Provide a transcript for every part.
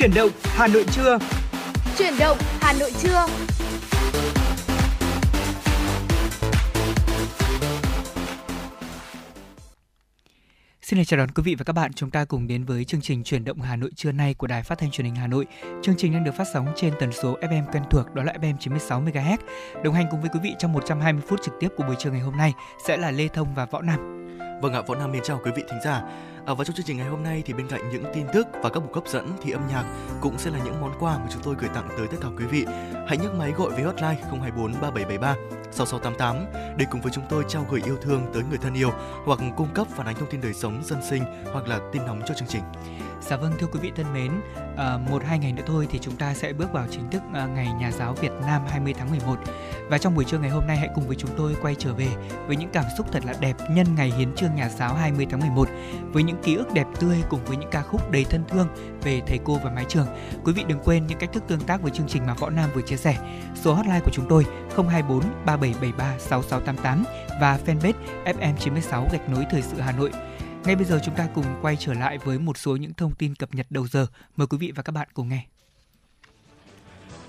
Chuyển động Hà Nội trưa. Chuyển động Hà Nội trưa. Xin chào đón quý vị và các bạn, chúng ta cùng đến với chương trình Chuyển động Hà Nội trưa nay của Đài Phát thanh Truyền hình Hà Nội. Chương trình đang được phát sóng trên tần số FM quen thuộc đó là FM 96 MHz. Đồng hành cùng với quý vị trong 120 phút trực tiếp của buổi trưa ngày hôm nay sẽ là Lê Thông và Võ Nam. Vâng ạ, Võ Nam mến chào quý vị thính giả. À, và trong chương trình ngày hôm nay thì bên cạnh những tin tức và các mục hấp dẫn thì âm nhạc cũng sẽ là những món quà mà chúng tôi gửi tặng tới tất cả quý vị. Hãy nhấc máy gọi về hotline 024 3773 6688 để cùng với chúng tôi trao gửi yêu thương tới người thân yêu hoặc cung cấp phản ánh thông tin đời sống dân sinh hoặc là tin nóng cho chương trình. Dạ vâng thưa quý vị thân mến, à, một hai ngày nữa thôi thì chúng ta sẽ bước vào chính thức à, ngày Nhà giáo Việt Nam 20 tháng 11 và trong buổi trưa ngày hôm nay hãy cùng với chúng tôi quay trở về với những cảm xúc thật là đẹp nhân ngày hiến trương nhà giáo 20 tháng 11 với những ký ức đẹp tươi cùng với những ca khúc đầy thân thương về thầy cô và mái trường. Quý vị đừng quên những cách thức tương tác với chương trình mà Võ Nam vừa chia sẻ. Số hotline của chúng tôi 024 3773 6688 và fanpage FM96 gạch nối thời sự Hà Nội. Ngay bây giờ chúng ta cùng quay trở lại với một số những thông tin cập nhật đầu giờ. Mời quý vị và các bạn cùng nghe.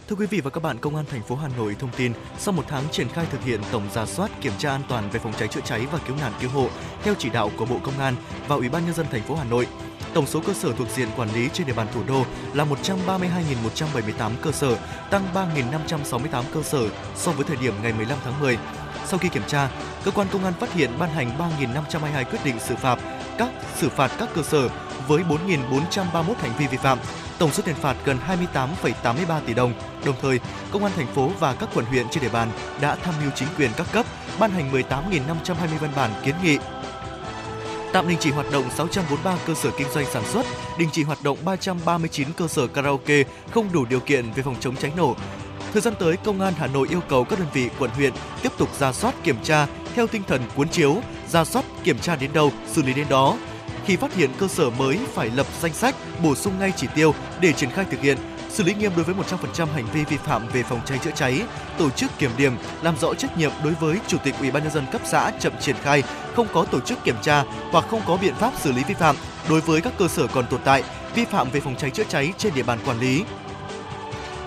Thưa quý vị và các bạn, Công an thành phố Hà Nội thông tin, sau một tháng triển khai thực hiện tổng ra soát kiểm tra an toàn về phòng cháy chữa cháy và cứu nạn cứu hộ theo chỉ đạo của Bộ Công an và Ủy ban nhân dân thành phố Hà Nội, tổng số cơ sở thuộc diện quản lý trên địa bàn thủ đô là 132.178 cơ sở, tăng 3.568 cơ sở so với thời điểm ngày 15 tháng 10. Sau khi kiểm tra, cơ quan công an phát hiện ban hành 3.522 quyết định xử phạt các xử phạt các cơ sở với 4.431 hành vi vi phạm, tổng số tiền phạt gần 28,83 tỷ đồng. Đồng thời, công an thành phố và các quận huyện trên địa bàn đã tham mưu chính quyền các cấp ban hành 18.520 văn bản kiến nghị tạm đình chỉ hoạt động 643 cơ sở kinh doanh sản xuất, đình chỉ hoạt động 339 cơ sở karaoke không đủ điều kiện về phòng chống cháy nổ. Thời gian tới, Công an Hà Nội yêu cầu các đơn vị quận huyện tiếp tục ra soát kiểm tra theo tinh thần cuốn chiếu, ra soát kiểm tra đến đâu, xử lý đến đó. Khi phát hiện cơ sở mới phải lập danh sách, bổ sung ngay chỉ tiêu để triển khai thực hiện, xử lý nghiêm đối với 100% hành vi vi phạm về phòng cháy chữa cháy, tổ chức kiểm điểm, làm rõ trách nhiệm đối với chủ tịch Ủy ban nhân dân cấp xã chậm triển khai, không có tổ chức kiểm tra hoặc không có biện pháp xử lý vi phạm đối với các cơ sở còn tồn tại, vi phạm về phòng cháy chữa cháy trên địa bàn quản lý.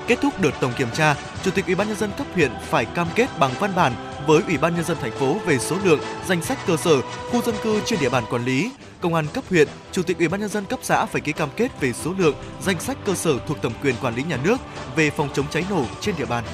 Kết thúc đợt tổng kiểm tra, Chủ tịch Ủy ban nhân dân cấp huyện phải cam kết bằng văn bản với Ủy ban nhân dân thành phố về số lượng, danh sách cơ sở, khu dân cư trên địa bàn quản lý. Công an cấp huyện, Chủ tịch Ủy ban nhân dân cấp xã phải ký cam kết về số lượng, danh sách cơ sở thuộc thẩm quyền quản lý nhà nước về phòng chống cháy nổ trên địa bàn.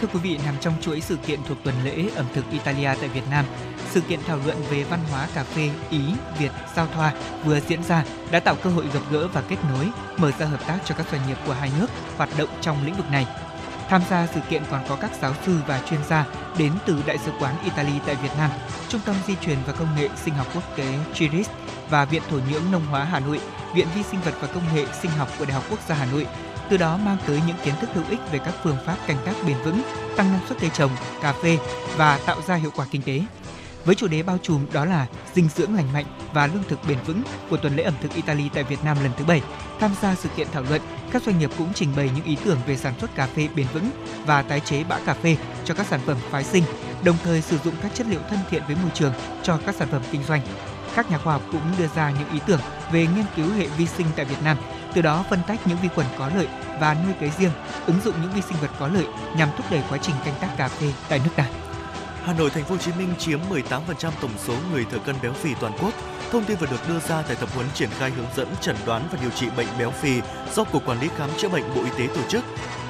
Thưa quý vị, nằm trong chuỗi sự kiện thuộc tuần lễ ẩm thực Italia tại Việt Nam, sự kiện thảo luận về văn hóa cà phê Ý, Việt, giao thoa vừa diễn ra đã tạo cơ hội gặp gỡ và kết nối, mở ra hợp tác cho các doanh nghiệp của hai nước hoạt động trong lĩnh vực này. Tham gia sự kiện còn có các giáo sư và chuyên gia đến từ Đại sứ quán Italy tại Việt Nam, Trung tâm Di truyền và Công nghệ Sinh học Quốc tế CHIRIS và Viện Thổ nhưỡng Nông hóa Hà Nội, Viện Vi sinh vật và Công nghệ Sinh học của Đại học Quốc gia Hà Nội, từ đó mang tới những kiến thức hữu ích về các phương pháp canh tác bền vững, tăng năng suất cây trồng, cà phê và tạo ra hiệu quả kinh tế. Với chủ đề bao trùm đó là dinh dưỡng lành mạnh và lương thực bền vững của tuần lễ ẩm thực Italy tại Việt Nam lần thứ 7, tham gia sự kiện thảo luận, các doanh nghiệp cũng trình bày những ý tưởng về sản xuất cà phê bền vững và tái chế bã cà phê cho các sản phẩm phái sinh, đồng thời sử dụng các chất liệu thân thiện với môi trường cho các sản phẩm kinh doanh. Các nhà khoa học cũng đưa ra những ý tưởng về nghiên cứu hệ vi sinh tại Việt Nam, từ đó phân tách những vi khuẩn có lợi và nuôi cấy riêng, ứng dụng những vi sinh vật có lợi nhằm thúc đẩy quá trình canh tác cà phê tại nước ta. Hà Nội, Thành phố Hồ Chí Minh chiếm 18% tổng số người thừa cân béo phì toàn quốc. Thông tin vừa được đưa ra tại tập huấn triển khai hướng dẫn chẩn đoán và điều trị bệnh béo phì do Cục Quản lý khám chữa bệnh Bộ Y tế tổ chức.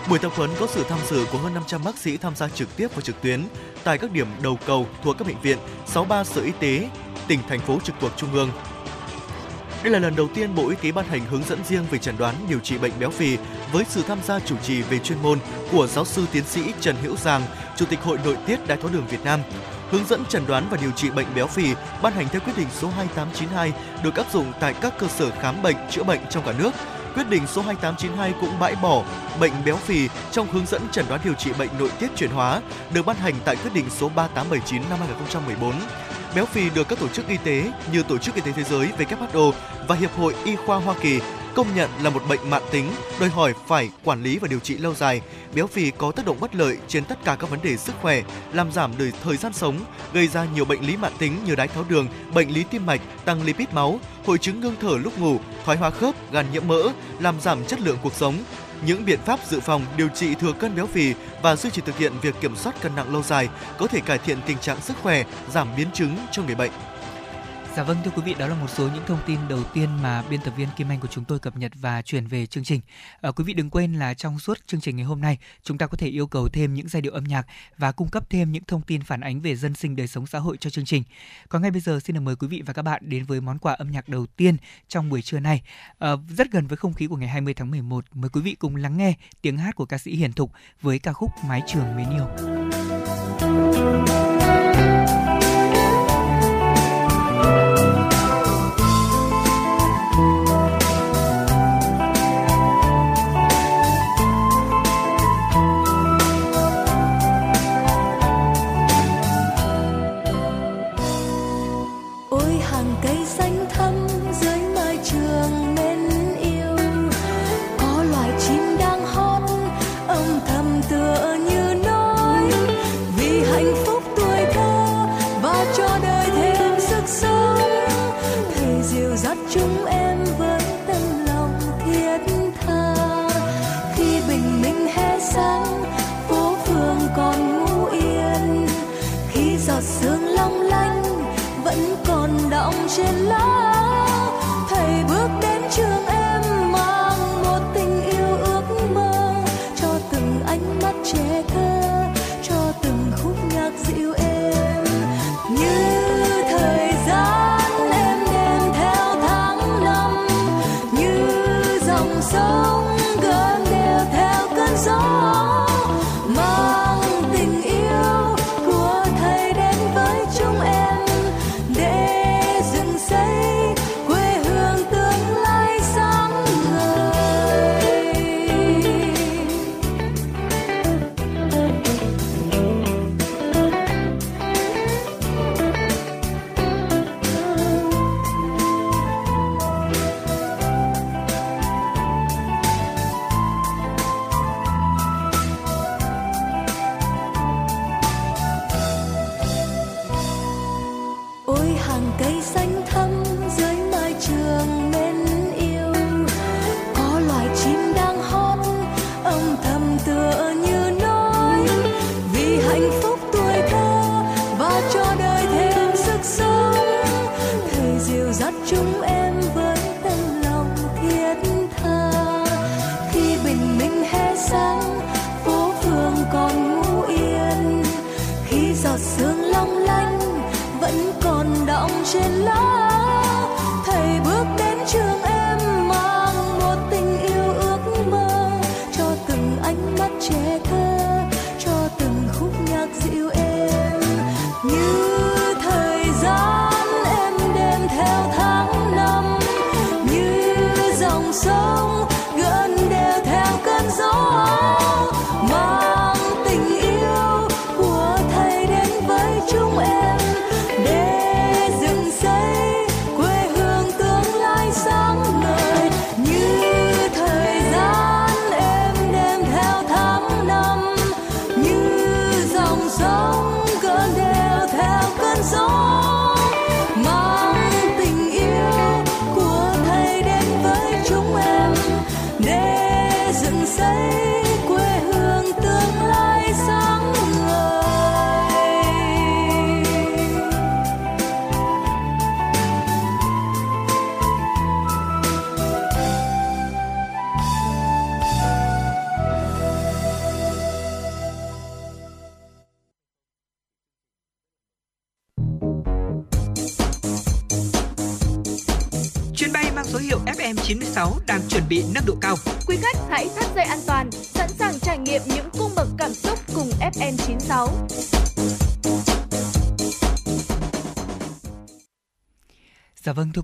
Buổi tập huấn có sự tham dự của hơn 500 bác sĩ tham gia trực tiếp và trực tuyến tại các điểm đầu cầu thuộc các bệnh viện, 63 sở y tế, tỉnh thành phố trực thuộc trung ương. Đây là lần đầu tiên Bộ Y tế ban hành hướng dẫn riêng về chẩn đoán điều trị bệnh béo phì với sự tham gia chủ trì về chuyên môn của giáo sư tiến sĩ Trần Hữu Giang, Chủ tịch Hội Nội tiết Đái tháo đường Việt Nam. Hướng dẫn chẩn đoán và điều trị bệnh béo phì ban hành theo quyết định số 2892 được áp dụng tại các cơ sở khám bệnh chữa bệnh trong cả nước. Quyết định số 2892 cũng bãi bỏ bệnh béo phì trong hướng dẫn chẩn đoán điều trị bệnh nội tiết chuyển hóa được ban hành tại quyết định số 3879 năm 2014 béo phì được các tổ chức y tế như Tổ chức Y tế Thế giới WHO và Hiệp hội Y khoa Hoa Kỳ công nhận là một bệnh mạng tính, đòi hỏi phải quản lý và điều trị lâu dài. Béo phì có tác động bất lợi trên tất cả các vấn đề sức khỏe, làm giảm đời thời gian sống, gây ra nhiều bệnh lý mạng tính như đái tháo đường, bệnh lý tim mạch, tăng lipid máu, hội chứng ngưng thở lúc ngủ, thoái hóa khớp, gan nhiễm mỡ, làm giảm chất lượng cuộc sống. Những biện pháp dự phòng, điều trị thừa cân béo phì và duy trì thực hiện việc kiểm soát cân nặng lâu dài có thể cải thiện tình trạng sức khỏe, giảm biến chứng cho người bệnh. Dạ vâng thưa quý vị, đó là một số những thông tin đầu tiên mà biên tập viên Kim Anh của chúng tôi cập nhật và chuyển về chương trình. À, quý vị đừng quên là trong suốt chương trình ngày hôm nay, chúng ta có thể yêu cầu thêm những giai điệu âm nhạc và cung cấp thêm những thông tin phản ánh về dân sinh đời sống xã hội cho chương trình. Còn ngay bây giờ xin mời quý vị và các bạn đến với món quà âm nhạc đầu tiên trong buổi trưa nay. À, rất gần với không khí của ngày 20 tháng 11, mời quý vị cùng lắng nghe tiếng hát của ca sĩ Hiền Thục với ca khúc Mái trường mến yêu. trên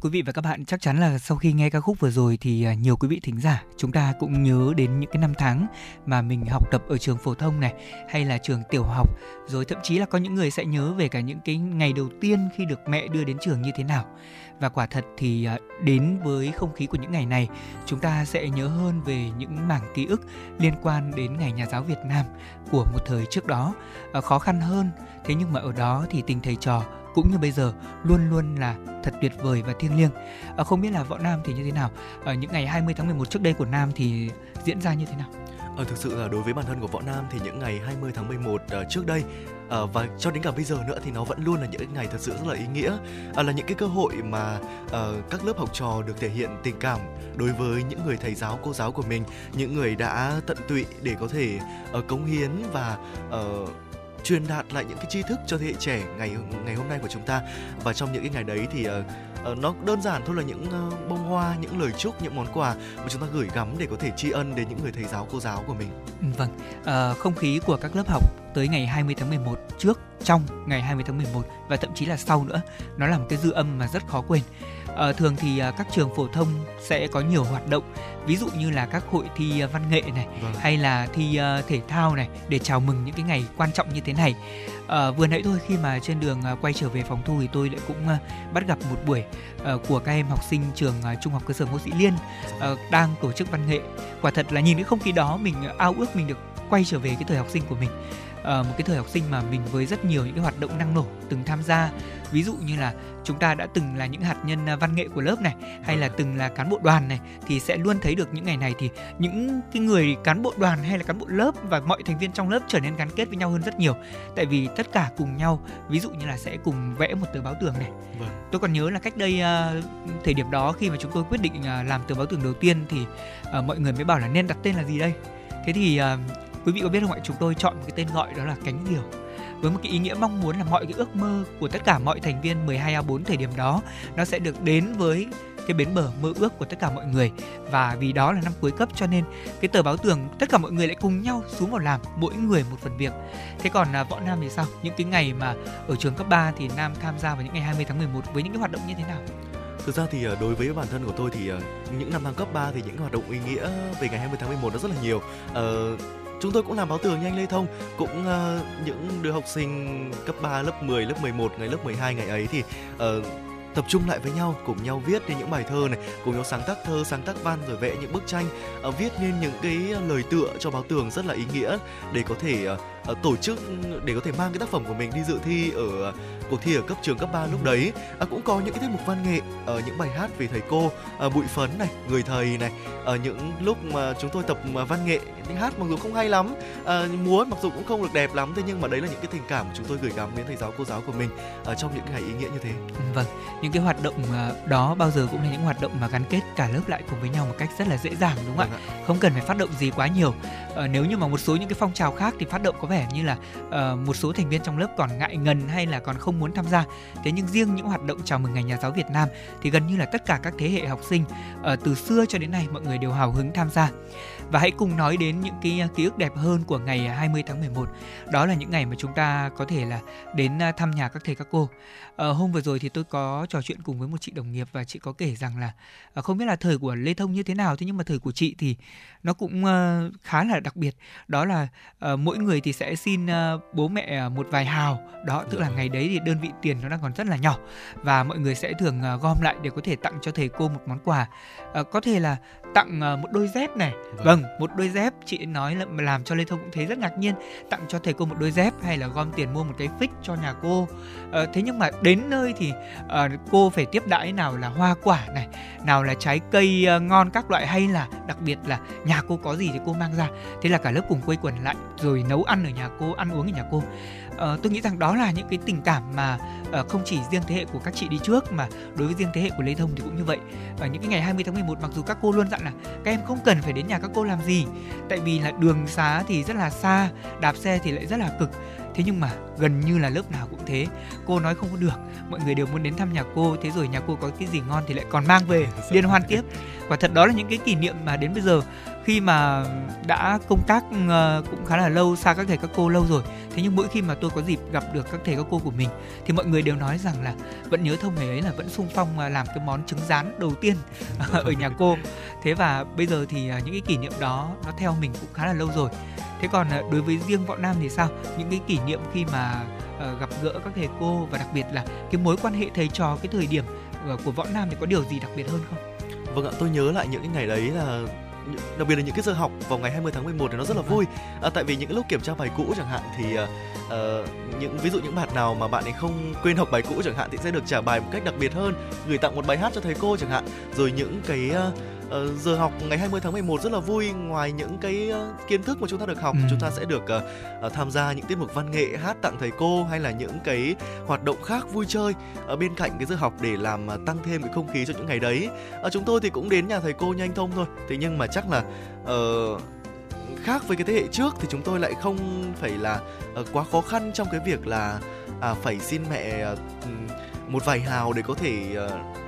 quý vị và các bạn, chắc chắn là sau khi nghe ca khúc vừa rồi thì à, nhiều quý vị thính giả chúng ta cũng nhớ đến những cái năm tháng mà mình học tập ở trường phổ thông này hay là trường tiểu học, rồi thậm chí là có những người sẽ nhớ về cả những cái ngày đầu tiên khi được mẹ đưa đến trường như thế nào. Và quả thật thì à, đến với không khí của những ngày này, chúng ta sẽ nhớ hơn về những mảng ký ức liên quan đến ngày nhà giáo Việt Nam của một thời trước đó, ờ, khó khăn hơn. Thế nhưng mà ở đó thì tình thầy trò cũng như bây giờ luôn luôn là thật tuyệt vời và thiêng liêng. À, không biết là võ Nam thì như thế nào? Ở những ngày 20 tháng 11 trước đây của Nam thì diễn ra như thế nào? Ờ, thực sự là đối với bản thân của Võ Nam thì những ngày 20 tháng 11 uh, ờ, trước đây uh, và cho đến cả bây giờ nữa thì nó vẫn luôn là những ngày thật sự rất là ý nghĩa. Uh, là những cái cơ hội mà uh, các lớp học trò được thể hiện tình cảm đối với những người thầy giáo cô giáo của mình những người đã tận tụy để có thể uh, cống hiến và uh, truyền đạt lại những cái tri thức cho thế hệ trẻ ngày ngày hôm nay của chúng ta. Và trong những cái ngày đấy thì uh, uh, nó đơn giản thôi là những uh, bông hoa những lời chúc những món quà mà chúng ta gửi gắm để có thể tri ân đến những người thầy giáo cô giáo của mình. Ừ, vâng. Uh, không khí của các lớp học tới ngày 20 tháng 11 trước trong ngày 20 tháng 11 và thậm chí là sau nữa nó là một cái dư âm mà rất khó quên. À, thường thì à, các trường phổ thông sẽ có nhiều hoạt động ví dụ như là các hội thi à, văn nghệ này vâng. hay là thi uh, thể thao này để chào mừng những cái ngày quan trọng như thế này. À, vừa nãy thôi khi mà trên đường uh, quay trở về phòng thu thì tôi lại cũng uh, bắt gặp một buổi uh, của các em học sinh trường uh, trung học cơ sở Ngô Sĩ Liên uh, đang tổ chức văn nghệ. Quả thật là nhìn cái không khí đó mình ao ước mình được quay trở về cái thời học sinh của mình. Uh, một cái thời học sinh mà mình với rất nhiều những cái hoạt động năng nổ từng tham gia. Ví dụ như là chúng ta đã từng là những hạt nhân à, văn nghệ của lớp này hay là từng là cán bộ đoàn này thì sẽ luôn thấy được những ngày này thì những cái người cán bộ đoàn hay là cán bộ lớp và mọi thành viên trong lớp trở nên gắn kết với nhau hơn rất nhiều. Tại vì tất cả cùng nhau ví dụ như là sẽ cùng vẽ một tờ báo tường này. Vâng. tôi còn nhớ là cách đây uh, thời điểm đó khi mà chúng tôi quyết định uh, làm tờ báo tường đầu tiên thì mọi người mới bảo là nên đặt tên là gì đây? Thế thì quý vị có biết không ạ? Chúng tôi chọn một cái tên gọi đó là cánh diều với một cái ý nghĩa mong muốn là mọi cái ước mơ của tất cả mọi thành viên 12A4 thời điểm đó nó sẽ được đến với cái bến bờ mơ ước của tất cả mọi người. Và vì đó là năm cuối cấp cho nên cái tờ báo tường tất cả mọi người lại cùng nhau xuống vào làm mỗi người một phần việc. Thế còn à, võ nam thì sao? Những cái ngày mà ở trường cấp 3 thì nam tham gia vào những ngày 20 tháng 11 với những cái hoạt động như thế nào? Thực ra thì à, đối với bản thân của tôi thì à, những năm tháng cấp 3 thì những hoạt động ý nghĩa về ngày 20 tháng 11 nó rất là nhiều. Ờ, chúng tôi cũng làm báo tường như anh Lê Thông cũng uh, những đứa học sinh cấp 3 lớp 10 lớp 11 ngày lớp 12 ngày ấy thì uh, tập trung lại với nhau cùng nhau viết nên những bài thơ này cùng nhau sáng tác thơ sáng tác văn rồi vẽ những bức tranh uh, viết nên những cái lời tựa cho báo tường rất là ý nghĩa để có thể uh, tổ chức để có thể mang cái tác phẩm của mình đi dự thi ở cuộc thi ở cấp trường cấp 3 lúc đấy. À, cũng có những cái tiết mục văn nghệ ở những bài hát về thầy cô à, bụi phấn này người thầy này ở những lúc mà chúng tôi tập văn nghệ những hát mặc dù không hay lắm à, múa mặc dù cũng không được đẹp lắm thế nhưng mà đấy là những cái tình cảm chúng tôi gửi gắm đến thầy giáo cô giáo của mình ở trong những ngày ý nghĩa như thế. Vâng những cái hoạt động đó bao giờ cũng là những hoạt động mà gắn kết cả lớp lại cùng với nhau một cách rất là dễ dàng đúng không vâng ạ. Không cần phải phát động gì quá nhiều. À, nếu như mà một số những cái phong trào khác thì phát động có vẻ như là uh, một số thành viên trong lớp còn ngại ngần hay là còn không muốn tham gia. Thế nhưng riêng những hoạt động chào mừng ngày nhà giáo Việt Nam thì gần như là tất cả các thế hệ học sinh uh, từ xưa cho đến nay mọi người đều hào hứng tham gia và hãy cùng nói đến những cái à, ký ức đẹp hơn của ngày à, 20 tháng 11. Đó là những ngày mà chúng ta có thể là đến à, thăm nhà các thầy các cô. À, hôm vừa rồi thì tôi có trò chuyện cùng với một chị đồng nghiệp và chị có kể rằng là à, không biết là thời của Lê Thông như thế nào thế nhưng mà thời của chị thì nó cũng à, khá là đặc biệt. Đó là à, mỗi người thì sẽ xin à, bố mẹ một vài hào. Đó tức là ngày đấy thì đơn vị tiền nó đang còn rất là nhỏ và mọi người sẽ thường à, gom lại để có thể tặng cho thầy cô một món quà. À, có thể là tặng à, một đôi dép này. Vâng. vâng, một đôi dép chị nói là làm cho Lê Thông cũng thấy rất ngạc nhiên. Tặng cho thầy cô một đôi dép hay là gom tiền mua một cái phích cho nhà cô. À, thế nhưng mà đến nơi thì uh, cô phải tiếp đãi nào là hoa quả này nào là trái cây uh, ngon các loại hay là đặc biệt là nhà cô có gì thì cô mang ra thế là cả lớp cùng quây quần lại rồi nấu ăn ở nhà cô ăn uống ở nhà cô uh, tôi nghĩ rằng đó là những cái tình cảm mà uh, không chỉ riêng thế hệ của các chị đi trước mà đối với riêng thế hệ của Lê Thông thì cũng như vậy. Ở những cái ngày 20 tháng 11 mặc dù các cô luôn dặn là các em không cần phải đến nhà các cô làm gì tại vì là đường xá thì rất là xa đạp xe thì lại rất là cực. Thế nhưng mà gần như là lớp nào cũng thế. Cô nói không có được mọi người đều muốn đến thăm nhà cô thế rồi nhà cô có cái gì ngon thì lại còn mang về liên hoan tiếp. Quả thật đó là những cái kỷ niệm mà đến bây giờ khi mà đã công tác ờ, cũng khá là lâu xa các thầy các cô lâu rồi thế nhưng mỗi khi mà tôi có dịp gặp được các thầy các cô của mình thì mọi người đều nói rằng là vẫn nhớ thông ngày ấy là vẫn sung phong ờ, làm cái món trứng rán đầu tiên ở nhà cô. Thế và bây giờ thì ờ, những cái kỷ niệm đó nó theo mình cũng khá là lâu rồi. Thế còn đối với riêng võ nam thì sao? Những cái kỷ niệm khi mà gặp gỡ các thầy cô và đặc biệt là cái mối quan hệ thầy trò cái thời điểm của võ nam thì có điều gì đặc biệt hơn không? Vâng ạ, tôi nhớ lại những cái ngày đấy là đặc biệt là những cái giờ học vào ngày 20 tháng 11 thì nó rất là vui. À, tại vì những cái lúc kiểm tra bài cũ chẳng hạn thì uh, những ví dụ những bạn nào mà bạn ấy không quên học bài cũ chẳng hạn thì sẽ được trả bài một cách đặc biệt hơn gửi tặng một bài hát cho thầy cô chẳng hạn. Rồi những cái uh, uh, giờ học ngày 20 tháng 11 rất là vui. Ngoài những cái uh, kiến thức mà chúng ta được học ừ. chúng ta sẽ được uh, uh, tham gia những tiết mục văn nghệ hát tặng thầy cô hay là những cái hoạt động khác vui chơi ở bên cạnh cái giờ học để làm uh, tăng thêm cái không khí cho những ngày đấy. Uh, chúng tôi thì cũng đến nhà thầy cô nhanh thông thôi. Thế nhưng mà chắc là uh, khác với cái thế hệ trước thì chúng tôi lại không phải là uh, quá khó khăn trong cái việc là à, phải xin mẹ uh, một vài hào để có thể uh,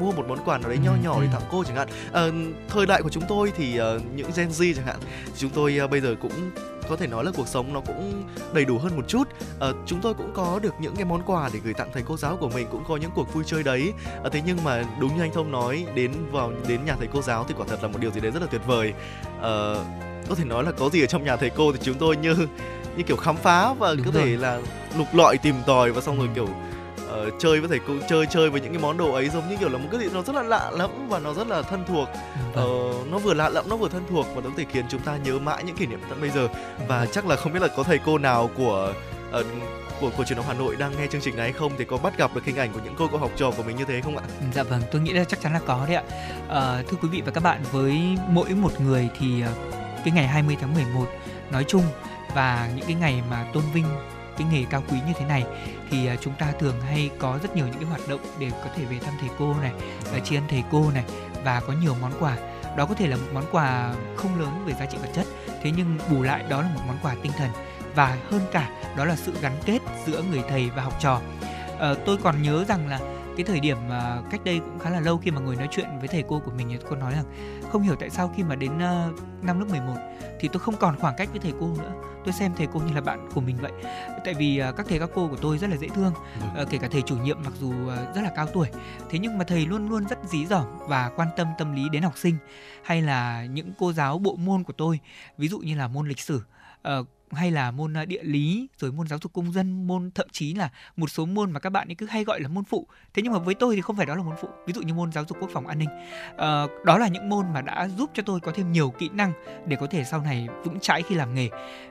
mua một món quà nào đấy nho ừ, nhỏ để ừ. tặng cô chẳng hạn. À, thời đại của chúng tôi thì uh, những Gen Z chẳng hạn chúng tôi uh, bây giờ cũng có thể nói là cuộc sống nó cũng đầy đủ hơn một chút. À, chúng tôi cũng có được những cái món quà để gửi tặng thầy cô giáo của mình cũng có những cuộc vui chơi đấy. À, thế nhưng mà đúng như anh thông nói đến vào đến nhà thầy cô giáo thì quả thật là một điều gì đấy rất là tuyệt vời. À, có thể nói là có gì ở trong nhà thầy cô thì chúng tôi như như kiểu khám phá và Đúng có rồi. thể là lục lọi tìm tòi và xong rồi kiểu uh, chơi với thầy cô chơi chơi với những cái món đồ ấy giống như kiểu là một cái gì nó rất là lạ lẫm và nó rất là thân thuộc uh, nó vừa lạ lẫm nó vừa thân thuộc và nó có thể khiến chúng ta nhớ mãi những kỷ niệm tận bây giờ và chắc là không biết là có thầy cô nào của uh, của của trường học Hà Nội đang nghe chương trình này hay không thì có bắt gặp được hình ảnh của những cô cô học trò của mình như thế không ạ? Dạ vâng, tôi nghĩ là chắc chắn là có đấy ạ. À, thưa quý vị và các bạn, với mỗi một người thì cái ngày 20 tháng 11 nói chung và những cái ngày mà tôn vinh cái nghề cao quý như thế này thì à, chúng ta thường hay có rất nhiều những cái hoạt động để có thể về thăm thầy cô này, và tri ân thầy cô này và có nhiều món quà. Đó có thể là một món quà không lớn về giá trị vật chất, thế nhưng bù lại đó là một món quà tinh thần và hơn cả đó là sự gắn kết giữa người thầy và học trò. à, tôi còn nhớ rằng là cái thời điểm mà cách đây cũng khá là lâu khi mà ngồi nói chuyện với thầy cô của mình thì cô nói rằng không hiểu tại sao khi mà đến uh, năm lớp 11 thì tôi không còn khoảng cách với thầy cô nữa. Tôi xem thầy cô như là bạn của mình vậy. Tại vì uh, các thầy các cô của tôi rất là dễ thương uh, kể cả thầy chủ nhiệm mặc dù uh, rất là cao tuổi. Thế nhưng mà thầy luôn luôn rất dí dỏm và quan tâm tâm lý đến học sinh hay là những cô giáo bộ môn của tôi. Ví dụ như là môn lịch sử uh, hay là môn địa lý rồi môn giáo dục công dân môn thậm chí là một số môn mà các bạn ấy cứ hay gọi là môn phụ. Thế nhưng mà với tôi thì không phải đó là môn phụ ví dụ như môn giáo dục quốc phòng an ninh. À, đó là những môn mà đã giúp cho tôi có thêm nhiều kỹ năng để có thể sau này vững chãi khi làm nghề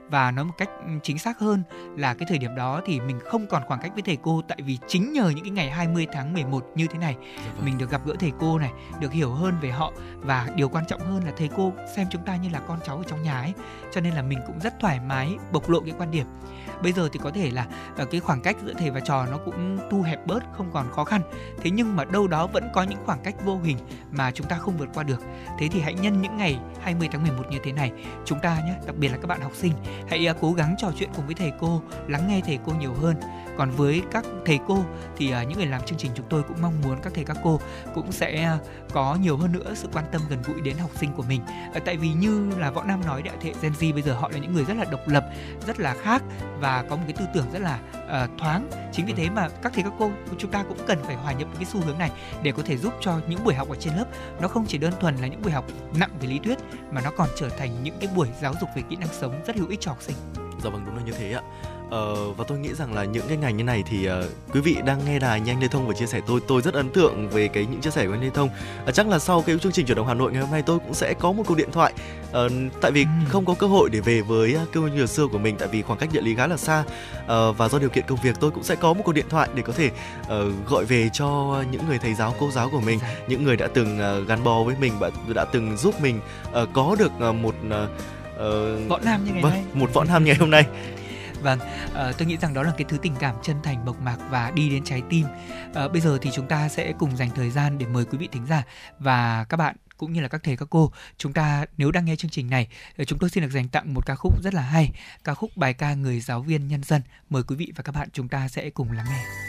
và nói một cách ừ, chính xác hơn là cái thời điểm đó thì mình không còn khoảng cách với thầy cô tại vì chính nhờ những cái ngày 20 tháng 11 như thế này dạ vâng. mình được gặp gỡ thầy cô này được hiểu hơn về họ và điều quan trọng hơn là thầy cô xem chúng ta như là con cháu ở trong nhà ấy cho nên là mình cũng rất thoải mái bộc lộ cái quan điểm bây giờ thì có thể là ờ, cái khoảng cách giữa thầy và trò nó cũng thu hẹp bớt, không còn khó khăn. Thế nhưng mà đâu đó vẫn có những khoảng cách vô hình mà chúng ta không vượt qua được. Thế thì hãy nhân những ngày 20 tháng 11 như thế này, chúng ta nhé đặc biệt là các bạn học sinh, hãy ờ, cố gắng trò chuyện cùng với thầy cô, lắng nghe thầy cô nhiều hơn còn với các thầy cô thì uh, những người làm chương trình chúng tôi cũng mong muốn các thầy các cô cũng sẽ uh, có nhiều hơn nữa sự quan tâm gần gũi đến học sinh của mình uh, tại vì như là võ nam nói đại thế Gen Z bây giờ họ là những người rất là độc lập rất là khác và có một cái tư tưởng rất là uh, thoáng chính vì thế mà các thầy các cô chúng ta cũng cần phải hòa nhập với cái xu hướng này để có thể giúp cho những buổi học ở trên lớp nó không chỉ đơn thuần là những buổi học nặng về lý thuyết mà nó còn trở thành những cái buổi giáo dục về kỹ năng sống rất hữu ích cho học sinh. Dạ vâng đúng là như thế ạ. Ờ, và tôi nghĩ rằng là những cái ngành như này thì uh, quý vị đang nghe đài nhanh Lê Thông và chia sẻ tôi tôi rất ấn tượng về cái những chia sẻ của anh Lê Thông. Uh, chắc là sau cái chương trình chuyển động Hà Nội ngày hôm nay tôi cũng sẽ có một cuộc điện thoại uh, tại vì ừ. không có cơ hội để về với uh, quê hương xưa của mình tại vì khoảng cách địa lý khá là xa uh, và do điều kiện công việc tôi cũng sẽ có một cuộc điện thoại để có thể uh, gọi về cho những người thầy giáo cô giáo của mình, dạ. những người đã từng uh, gắn bó với mình và đã từng giúp mình uh, có được uh, một uh, võ nam như ngày vâng, nay một võ nam ngày hôm nay Vâng, uh, tôi nghĩ rằng đó là cái thứ tình cảm chân thành mộc mạc và đi đến trái tim. Uh, bây giờ thì chúng ta sẽ cùng dành thời gian để mời quý vị thính giả và các bạn cũng như là các thầy các cô chúng ta nếu đang nghe chương trình này ờ, chúng tôi xin được dành tặng một ca khúc rất là hay ca khúc bài ca người giáo viên nhân dân mời quý vị và các bạn chúng ta sẽ cùng lắng nghe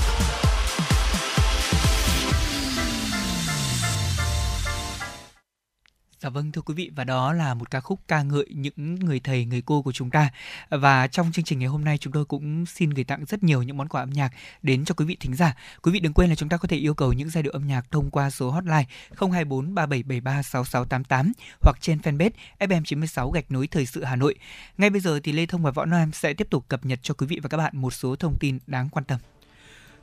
Vâng thưa quý vị, và đó là một ca khúc ca ngợi những người thầy, người cô của chúng ta và trong chương trình ngày hôm nay, chúng tôi cũng xin gửi tặng rất nhiều những món quà âm nhạc đến cho quý vị thính giả. Quý vị đừng quên là chúng ta có thể yêu cầu những giai điệu âm nhạc thông qua số hotline 024 3773 6688 hoặc trên fanpage FM96 gạch nối thời sự Hà Nội. Ngay bây giờ thì Lê Thông và Võ Nam sẽ tiếp tục cập nhật cho quý vị và các bạn một số thông tin đáng quan tâm.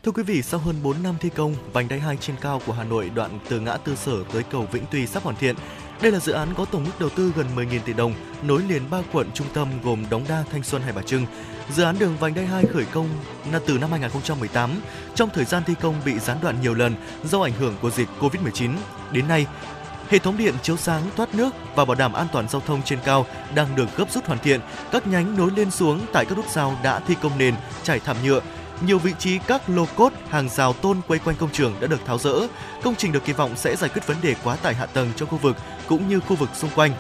Thưa quý vị, sau hơn 4 năm thi công, vành đai 2 trên cao của Hà Nội đoạn từ ngã tư sở tới cầu Vĩnh Tuy sắp hoàn thiện. Đây là dự án có tổng mức đầu tư gần 10.000 tỷ đồng, nối liền ba quận trung tâm gồm Đống Đa, Thanh Xuân, Hai Bà Trưng. Dự án đường vành đai 2 khởi công là từ năm 2018, trong thời gian thi công bị gián đoạn nhiều lần do ảnh hưởng của dịch Covid-19. Đến nay, Hệ thống điện chiếu sáng, thoát nước và bảo đảm an toàn giao thông trên cao đang được gấp rút hoàn thiện. Các nhánh nối lên xuống tại các nút giao đã thi công nền, trải thảm nhựa, nhiều vị trí các lô cốt, hàng rào tôn quay quanh công trường đã được tháo rỡ. Công trình được kỳ vọng sẽ giải quyết vấn đề quá tải hạ tầng trong khu vực cũng như khu vực xung quanh.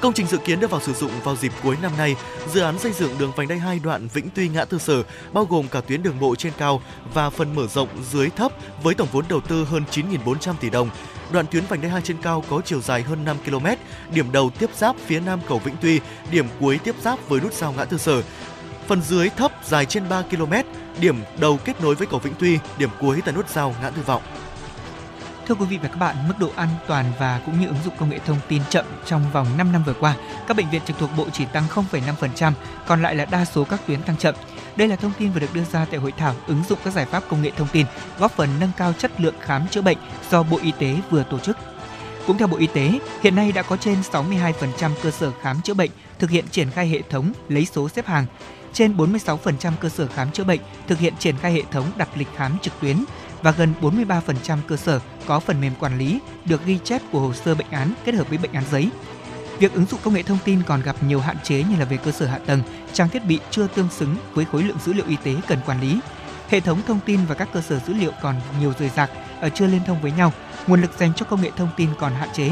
Công trình dự kiến đưa vào sử dụng vào dịp cuối năm nay. Dự án xây dựng đường vành đai 2 đoạn Vĩnh Tuy Ngã Tư Sở bao gồm cả tuyến đường bộ trên cao và phần mở rộng dưới thấp với tổng vốn đầu tư hơn 9.400 tỷ đồng. Đoạn tuyến vành đai 2 trên cao có chiều dài hơn 5 km, điểm đầu tiếp giáp phía nam cầu Vĩnh Tuy, điểm cuối tiếp giáp với nút giao Ngã Tư Sở. Phần dưới thấp dài trên 3 km, điểm đầu kết nối với cầu Vĩnh Tuy, điểm cuối tại nút giao Ngã Tư Vọng. Thưa quý vị và các bạn, mức độ an toàn và cũng như ứng dụng công nghệ thông tin chậm trong vòng 5 năm vừa qua, các bệnh viện trực thuộc Bộ chỉ tăng 0,5%, còn lại là đa số các tuyến tăng chậm. Đây là thông tin vừa được đưa ra tại hội thảo ứng dụng các giải pháp công nghệ thông tin, góp phần nâng cao chất lượng khám chữa bệnh do Bộ Y tế vừa tổ chức. Cũng theo Bộ Y tế, hiện nay đã có trên 62% cơ sở khám chữa bệnh thực hiện triển khai hệ thống lấy số xếp hàng. Trên 46% cơ sở khám chữa bệnh thực hiện triển khai hệ thống đặt lịch khám trực tuyến và gần 43% cơ sở có phần mềm quản lý được ghi chép của hồ sơ bệnh án kết hợp với bệnh án giấy. Việc ứng dụng công nghệ thông tin còn gặp nhiều hạn chế như là về cơ sở hạ tầng, trang thiết bị chưa tương xứng với khối lượng dữ liệu y tế cần quản lý. Hệ thống thông tin và các cơ sở dữ liệu còn nhiều rời rạc, ở chưa liên thông với nhau, nguồn lực dành cho công nghệ thông tin còn hạn chế.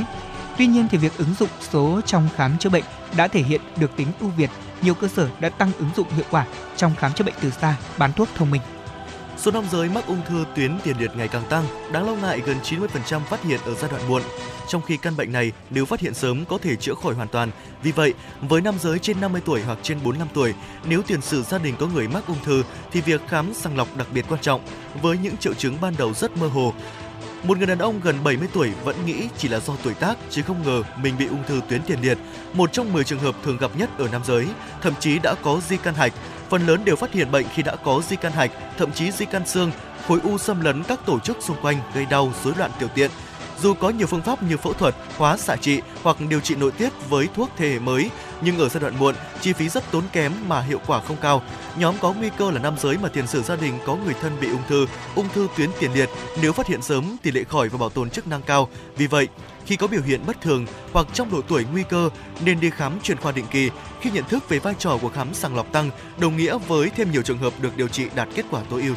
Tuy nhiên thì việc ứng dụng số trong khám chữa bệnh đã thể hiện được tính ưu việt, nhiều cơ sở đã tăng ứng dụng hiệu quả trong khám chữa bệnh từ xa, bán thuốc thông minh. Số nam giới mắc ung thư tuyến tiền liệt ngày càng tăng, đáng lo ngại gần 90% phát hiện ở giai đoạn muộn. Trong khi căn bệnh này nếu phát hiện sớm có thể chữa khỏi hoàn toàn. Vì vậy, với nam giới trên 50 tuổi hoặc trên 45 tuổi, nếu tiền sử gia đình có người mắc ung thư thì việc khám sàng lọc đặc biệt quan trọng. Với những triệu chứng ban đầu rất mơ hồ, một người đàn ông gần 70 tuổi vẫn nghĩ chỉ là do tuổi tác chứ không ngờ mình bị ung thư tuyến tiền liệt, một trong 10 trường hợp thường gặp nhất ở nam giới, thậm chí đã có di căn hạch. Phần lớn đều phát hiện bệnh khi đã có di căn hạch, thậm chí di căn xương, khối u xâm lấn các tổ chức xung quanh gây đau, rối loạn tiểu tiện. Dù có nhiều phương pháp như phẫu thuật, hóa xạ trị hoặc điều trị nội tiết với thuốc thế hệ mới, nhưng ở giai đoạn muộn, chi phí rất tốn kém mà hiệu quả không cao. Nhóm có nguy cơ là nam giới mà tiền sử gia đình có người thân bị ung thư, ung thư tuyến tiền liệt, nếu phát hiện sớm tỷ lệ khỏi và bảo tồn chức năng cao. Vì vậy, khi có biểu hiện bất thường hoặc trong độ tuổi nguy cơ nên đi khám chuyên khoa định kỳ. Khi nhận thức về vai trò của khám sàng lọc tăng, đồng nghĩa với thêm nhiều trường hợp được điều trị đạt kết quả tối ưu.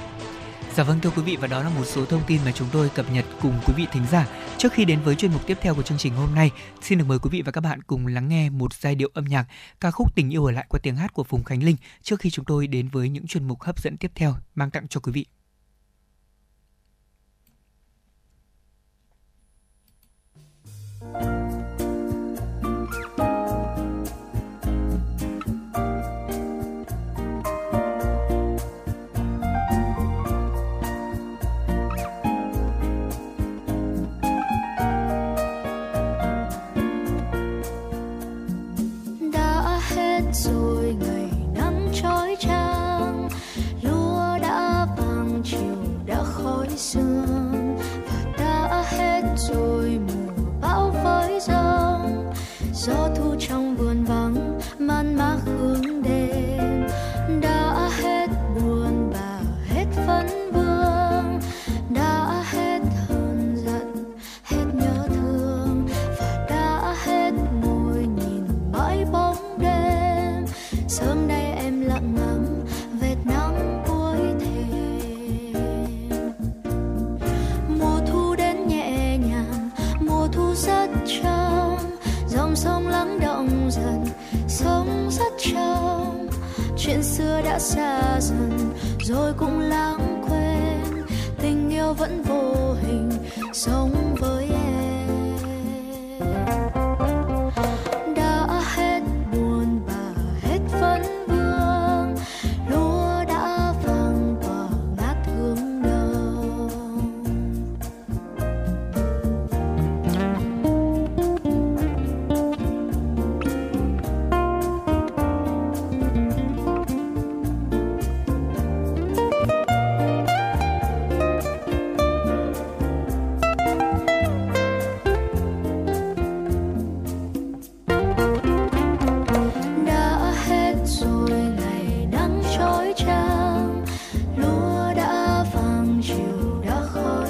Dạ vâng thưa quý vị và đó là một số thông tin mà chúng tôi cập nhật cùng quý vị thính giả. Trước khi đến với chuyên mục tiếp theo của chương trình hôm nay, xin được mời quý vị và các bạn cùng lắng nghe một giai điệu âm nhạc ca khúc Tình yêu ở lại qua tiếng hát của Phùng Khánh Linh trước khi chúng tôi đến với những chuyên mục hấp dẫn tiếp theo mang tặng cho quý vị. Đã xa dần rồi cũng lãng quên. Tình yêu vẫn vô hình sống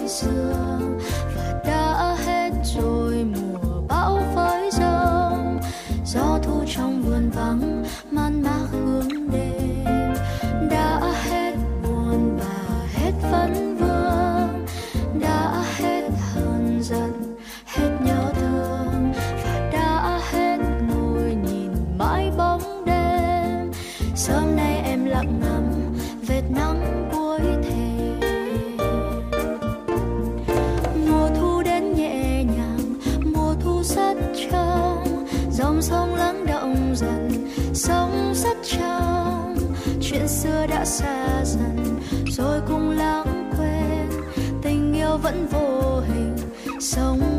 So. Sống.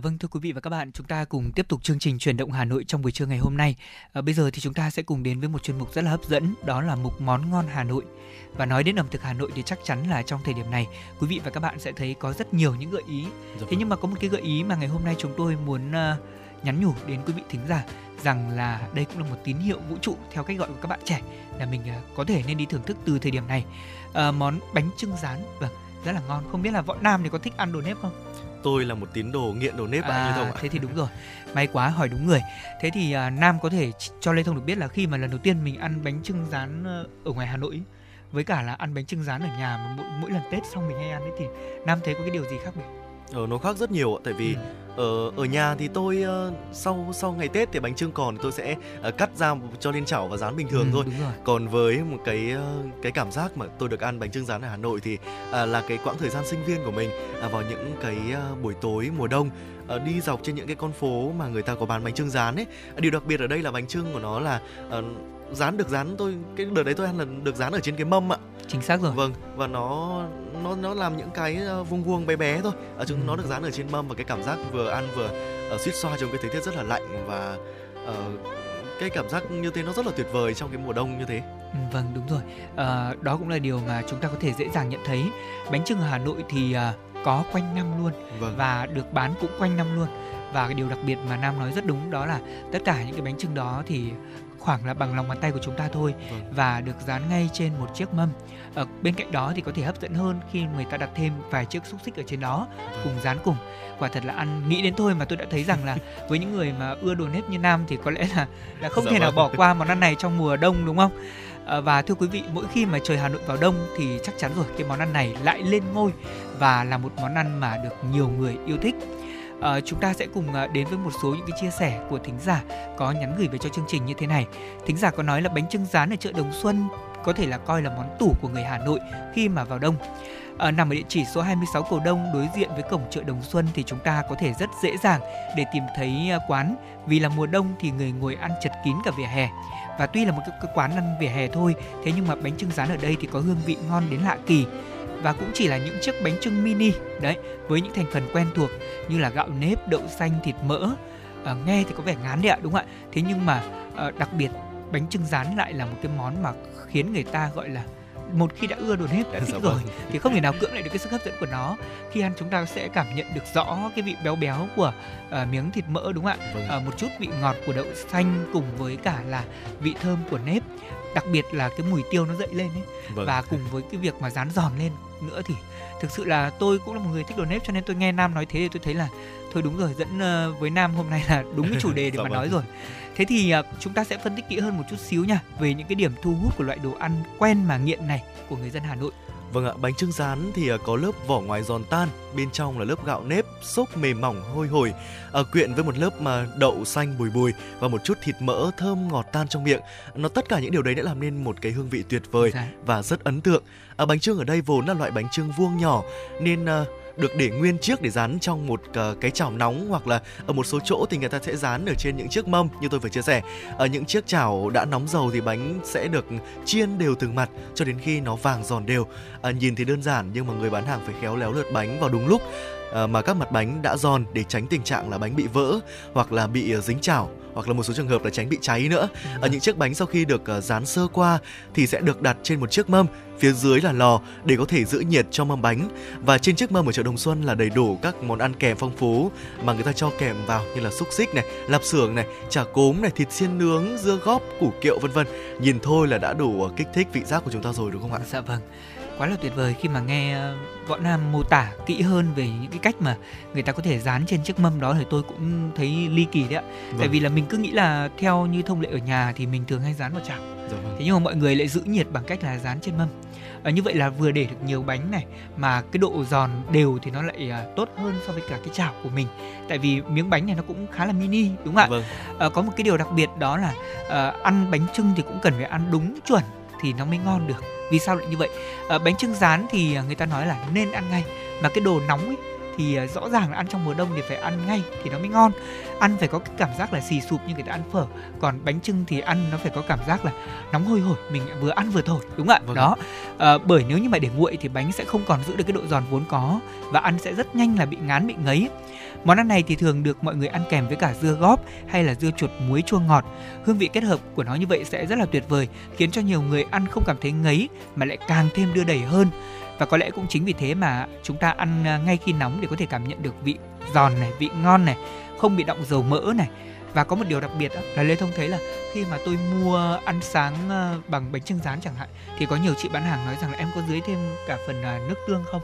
Dạ vâng thưa quý vị và các bạn, chúng ta cùng tiếp tục chương trình chuyển động Hà Nội trong buổi trưa ngày hôm nay. À, bây giờ thì chúng ta sẽ cùng đến với một chuyên mục rất là hấp dẫn, đó là mục món ngon Hà Nội. Và nói đến ẩm thực Hà Nội thì chắc chắn là trong thời điểm này, quý vị và các bạn sẽ thấy có rất nhiều những gợi ý. Dạ Thế nhưng mà có một cái gợi ý mà ngày hôm nay chúng tôi muốn à, nhắn nhủ đến quý vị thính giả rằng là đây cũng là một tín hiệu vũ trụ theo cách gọi của các bạn trẻ là mình à, có thể nên đi thưởng thức từ thời điểm này. À, món bánh trưng rán, vâng, rất là ngon. Không biết là võ nam thì có thích ăn đồ nếp không? Tôi là một tín đồ nghiện đồ nếp bạn Như Thông ạ. thế thì đúng rồi. May quá hỏi đúng người. Thế thì à, nam có thể ch- cho lê thông được biết là khi mà lần đầu tiên mình ăn bánh trưng rán ờ, ở ngoài hà nội với cả là ăn bánh trưng rán ở nhà mà mỗi, mỗi lần tết xong mình hay ăn ấy thì nam thấy có cái điều gì khác biệt Ờ, nó khác rất nhiều ạ, tại vì ở ở nhà thì tôi ờ, sau sau ngày Tết thì bánh trưng còn tôi sẽ ờ, cắt ra cho lên chảo và rán bình thường Ừ, thôi. đúng rồi Còn với một cái ờ, cái cảm giác mà tôi được ăn bánh trưng rán ở Hà Nội thì à, là cái quãng thời gian sinh viên của mình à, vào những cái ờ, buổi tối mùa đông ờ, đi dọc trên những cái con phố mà người ta có bán bánh trưng rán ấy. Điều đặc biệt ở đây là bánh trưng của nó là ờ, rán được rán tôi cái đợt đấy tôi ăn là được rán ở trên cái mâm ạ. chính xác rồi Vâng và nó nó nó làm những cái ờ, vuông vuông bé bé thôi. Ở chúng Ừ. nó được dán ở trên mâm và cái cảm giác vừa ăn vừa uh, suýt xoa trong cái thời tiết rất là lạnh và ờ, cái cảm giác như thế nó rất là tuyệt vời trong cái mùa đông như thế. Ừ, vâng đúng rồi Ờ, đó cũng là điều mà chúng ta có thể dễ dàng nhận thấy bánh trưng ở hà nội thì à, có quanh năm luôn Vâng. và được bán cũng quanh năm luôn và cái điều đặc biệt mà nam nói rất đúng đó là tất cả những cái bánh trưng đó thì khoảng là bằng lòng bàn tay của chúng ta thôi Vâng. và được dán ngay trên một chiếc mâm. Ở bên cạnh đó thì có thể hấp dẫn hơn khi người ta đặt thêm vài chiếc xúc xích ở trên đó Vâng. cùng dán cùng. Quả thật là ăn nghĩ đến thôi mà tôi đã thấy rằng là với những người mà ưa đồ nếp như Nam thì có lẽ là là không Dạ thể nào vâng. bỏ qua món ăn này trong mùa đông đúng không? Ờ, và thưa quý vị, mỗi khi mà trời Hà Nội vào đông thì chắc chắn rồi cái món ăn này lại lên ngôi và là một món ăn mà được nhiều người yêu thích. Ờ, chúng ta sẽ cùng ờ, đến với một số những cái chia sẻ của thính giả có nhắn gửi về cho chương trình như thế này. Thính giả có nói là bánh trưng rán ở chợ Đồng Xuân có thể là coi là món tủ của người Hà Nội khi mà vào đông. À, nằm ở địa chỉ số 26 Cầu Đông đối diện với cổng chợ Đồng Xuân thì chúng ta có thể rất dễ dàng để tìm thấy quán vì là mùa đông thì người ngồi ăn chật kín cả vỉa hè và tuy là một cái, cái quán ăn vỉa hè thôi thế nhưng mà bánh trưng rán ở đây thì có hương vị ngon đến lạ kỳ và cũng chỉ là những chiếc bánh trưng mini đấy với những thành phần quen thuộc như là gạo nếp đậu xanh thịt mỡ. Ờ, nghe thì có vẻ ngán đấy ạ đúng không ạ? Thế nhưng mà ờ, đặc biệt bánh trưng rán lại là một cái món mà khiến người ta gọi là một khi đã ưa đồ nếp đã thích Dạ rồi vâng. thì không thể nào cưỡng lại được cái sức hấp dẫn của nó. Khi ăn chúng ta sẽ cảm nhận được rõ cái vị béo béo của ờ, miếng thịt mỡ đúng không ạ? Vâng. Ờ, một chút vị ngọt của đậu xanh cùng với cả là vị thơm của nếp. Đặc biệt là cái mùi tiêu nó dậy lên ấy. Vâng. và cùng với cái việc mà rán giòn lên nữa thì thực sự là tôi cũng là một người thích đồ nếp cho nên tôi nghe Nam nói thế thì tôi thấy là thôi đúng rồi dẫn ờ, với Nam hôm nay là đúng cái chủ đề để Dạ mà vâng. nói rồi thế thì ờ, chúng ta sẽ phân tích kỹ hơn một chút xíu nha về những cái điểm thu hút của loại đồ ăn quen mà nghiện này của người dân Hà Nội Vâng ạ, bánh trưng rán thì à, có lớp vỏ ngoài giòn tan, bên trong là lớp gạo nếp, xốp mềm mỏng hôi hổi, à, quyện với một lớp mà đậu xanh bùi bùi và một chút thịt mỡ thơm ngọt tan trong miệng. Nó tất cả những điều đấy đã làm nên một cái hương vị tuyệt vời Dạ. và rất ấn tượng. À, bánh trưng ở đây vốn là loại bánh trưng vuông nhỏ nên à, được để nguyên chiếc để dán trong một à, cái chảo nóng hoặc là ở một số chỗ thì người ta sẽ dán ở trên những chiếc mâm như tôi vừa chia sẻ. Ở những chiếc chảo đã nóng dầu thì bánh sẽ được chiên đều từng mặt cho đến khi nó vàng giòn đều. À, nhìn thì đơn giản nhưng mà người bán hàng phải khéo léo lượt bánh vào đúng lúc mà các mặt bánh đã giòn để tránh tình trạng là bánh bị vỡ hoặc là bị à, dính chảo hoặc là một số trường hợp là tránh bị cháy nữa. Ở những chiếc bánh sau khi được à, dán sơ qua thì sẽ được đặt trên một chiếc mâm, phía dưới là lò để có thể giữ nhiệt cho mâm bánh và trên chiếc mâm ở chợ Đồng Xuân là đầy đủ các món ăn kèm phong phú mà người ta cho kèm vào như là xúc xích này, lạp xưởng này, chả cốm này, thịt xiên nướng, dưa góp, củ kiệu vân vân. Nhìn thôi là đã đủ kích thích vị giác của chúng ta rồi đúng không ạ? Dạ vâng. Quá là tuyệt vời khi mà nghe ờ, Võ Nam mô tả kỹ hơn về những cái cách mà người ta có thể dán trên chiếc mâm đó thì tôi cũng thấy ly kỳ đấy ạ. Tại Vâng. vì là mình cứ nghĩ là theo như thông lệ ở nhà thì mình thường hay dán vào chảo. Dạ vâng. Thế nhưng mà mọi người lại giữ nhiệt bằng cách là dán trên mâm. Ờ, như vậy là vừa để được nhiều bánh này mà cái độ giòn đều thì nó lại à, tốt hơn so với cả cái chảo của mình. Tại vì miếng bánh này nó cũng khá là mini đúng không ạ? Vâng. Ờ, có một cái điều đặc biệt đó là ờ, ăn bánh trưng thì cũng cần phải ăn đúng chuẩn thì nó mới ngon được. Vì sao lại như vậy? Ờ, bánh trưng rán thì ờ, người ta nói là nên ăn ngay mà cái đồ nóng ấy thì ờ, rõ ràng là ăn trong mùa đông thì phải ăn ngay thì nó mới ngon. Ăn phải có cái cảm giác là xì sụp như người ta ăn phở còn bánh trưng thì ăn nó phải có cảm giác là nóng hôi hổi mình vừa ăn vừa thổi đúng không ạ? Vâng. đó. Ờ, bởi nếu như mà để nguội thì bánh sẽ không còn giữ được cái độ giòn vốn có và ăn sẽ rất nhanh là bị ngán bị ngấy món ăn này thì thường được mọi người ăn kèm với cả dưa góp hay là dưa chuột muối chua ngọt. Hương vị kết hợp của nó như vậy sẽ rất là tuyệt vời, khiến cho nhiều người ăn không cảm thấy ngấy mà lại càng thêm đưa đẩy hơn. Và có lẽ cũng chính vì thế mà chúng ta ăn à, ngay khi nóng để có thể cảm nhận được vị giòn này, vị ngon này, không bị động dầu mỡ này và có một điều đặc biệt đó, là Lê Thông thấy là khi mà tôi mua ăn sáng à, bằng bánh trưng rán chẳng hạn thì có nhiều chị bán hàng nói rằng là em có dưới thêm cả phần à, nước tương không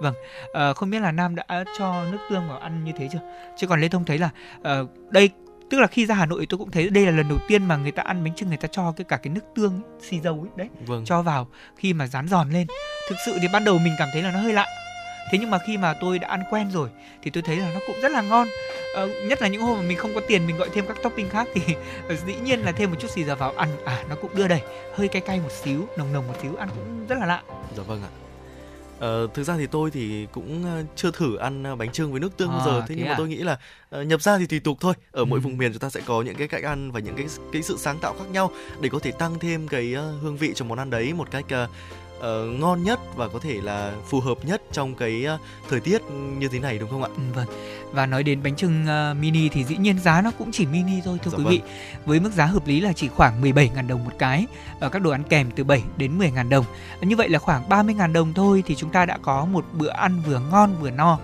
Vâng. Ờ, không biết là Nam đã cho nước tương vào ăn như thế chưa? Chứ còn Lê Thông thấy là ờ, đây tức là khi ra Hà Nội tôi cũng thấy đây là lần đầu tiên mà người ta ăn bánh trưng người ta cho cái cả cái nước tương ấy, xì dầu ấy đấy Vâng. cho vào khi mà rán giòn lên. Thực sự thì ban đầu mình cảm thấy là nó hơi lạ. Thế nhưng mà khi mà tôi đã ăn quen rồi thì tôi thấy là nó cũng rất là ngon. Ờ, nhất là những hôm mà mình không có tiền mình gọi thêm các topping khác thì dĩ nhiên là thêm một chút xì dầu vào ăn à nó cũng đưa đẩy hơi cay cay một xíu, nồng nồng một xíu ăn cũng rất là lạ. Dạ vâng ạ. Ờ, thực ra thì tôi thì cũng ờ, chưa thử ăn ờ, bánh trưng với nước tương bao À, giờ thế thế nhưng mà à? tôi nghĩ là nhập ra thì tùy tục thôi ở mỗi Ừ. vùng miền chúng ta sẽ có những cái cách ăn và những cái cái sự sáng tạo khác nhau để có thể tăng thêm cái hương vị cho món ăn đấy một cách ờ, ờ, ngon nhất và có thể là phù hợp nhất trong cái ờ, thời tiết như thế này đúng không ạ? Ừ, vâng. Và nói đến bánh trưng ờ, mini thì dĩ nhiên giá nó cũng chỉ mini thôi thưa Dạ quý vâng. vị. Với mức giá hợp lý là chỉ khoảng 17.000 đồng một cái. Ở các đồ ăn kèm từ 7 đến 10.000 đồng. Như vậy là khoảng 30.000 đồng thôi thì chúng ta đã có một bữa ăn vừa ngon vừa no.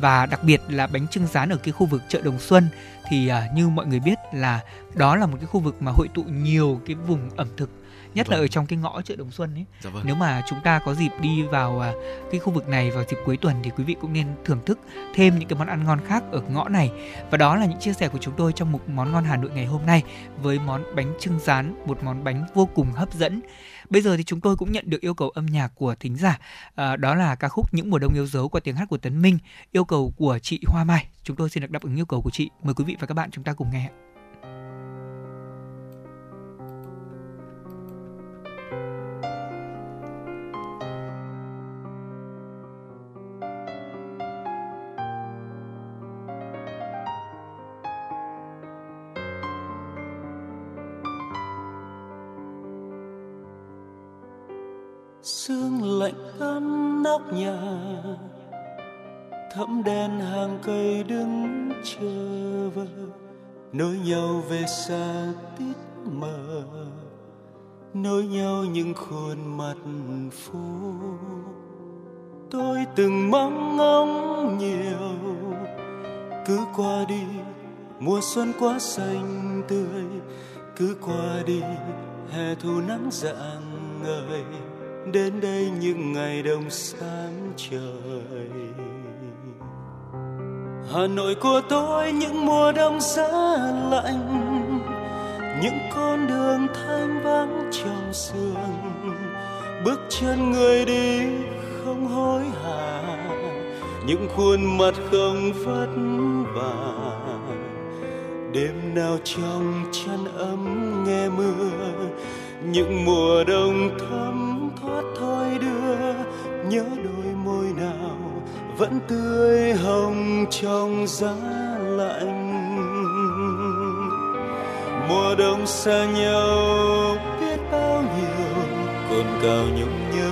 Và đặc biệt là bánh trưng rán ở cái khu vực chợ Đồng Xuân thì à, như mọi người biết là đó là một cái khu vực mà hội tụ nhiều cái vùng ẩm thực nhất vâng. là ở trong cái ngõ chợ Đồng Xuân ấy. Dạ vâng. Nếu mà chúng ta có dịp đi vào à, cái khu vực này vào dịp cuối tuần thì quý vị cũng nên thưởng thức thêm những cái món ăn ngon khác ở ngõ này. Và đó là những chia sẻ của chúng tôi trong một món ngon Hà Nội ngày hôm nay với món bánh trưng rán, một món bánh vô cùng hấp dẫn. Bây giờ thì chúng tôi cũng nhận được yêu cầu âm nhạc của thính giả, à, đó là ca khúc Những mùa đông yêu dấu qua tiếng hát của Tấn Minh, yêu cầu của chị Hoa Mai. Chúng tôi xin được đáp ứng yêu cầu của chị. Mời quý vị và các bạn chúng ta cùng nghe. Sương lạnh ấm nóc nhà thẫm đen hàng cây đứng chờ vờ, nối nhau về xa tít mờ nối nhau những khuôn mặt phố tôi từng mong ngóng nhiều cứ qua đi mùa xuân quá xanh tươi cứ qua đi hè thu nắng dạng ngời đến đây những ngày đông sáng trời. Hà nội của tôi những mùa đông giá lạnh, những con đường thanh vắng trong sương. Bước chân người đi không hối hả, những khuôn mặt không vất vả. Đêm nào trong chăn ấm nghe mưa những mùa đông thấm thoát thôi đưa, nhớ đôi môi nào vẫn tươi hồng trong giá lạnh. Mùa đông xa nhau biết bao nhiêu, cồn cào nhung nhớ.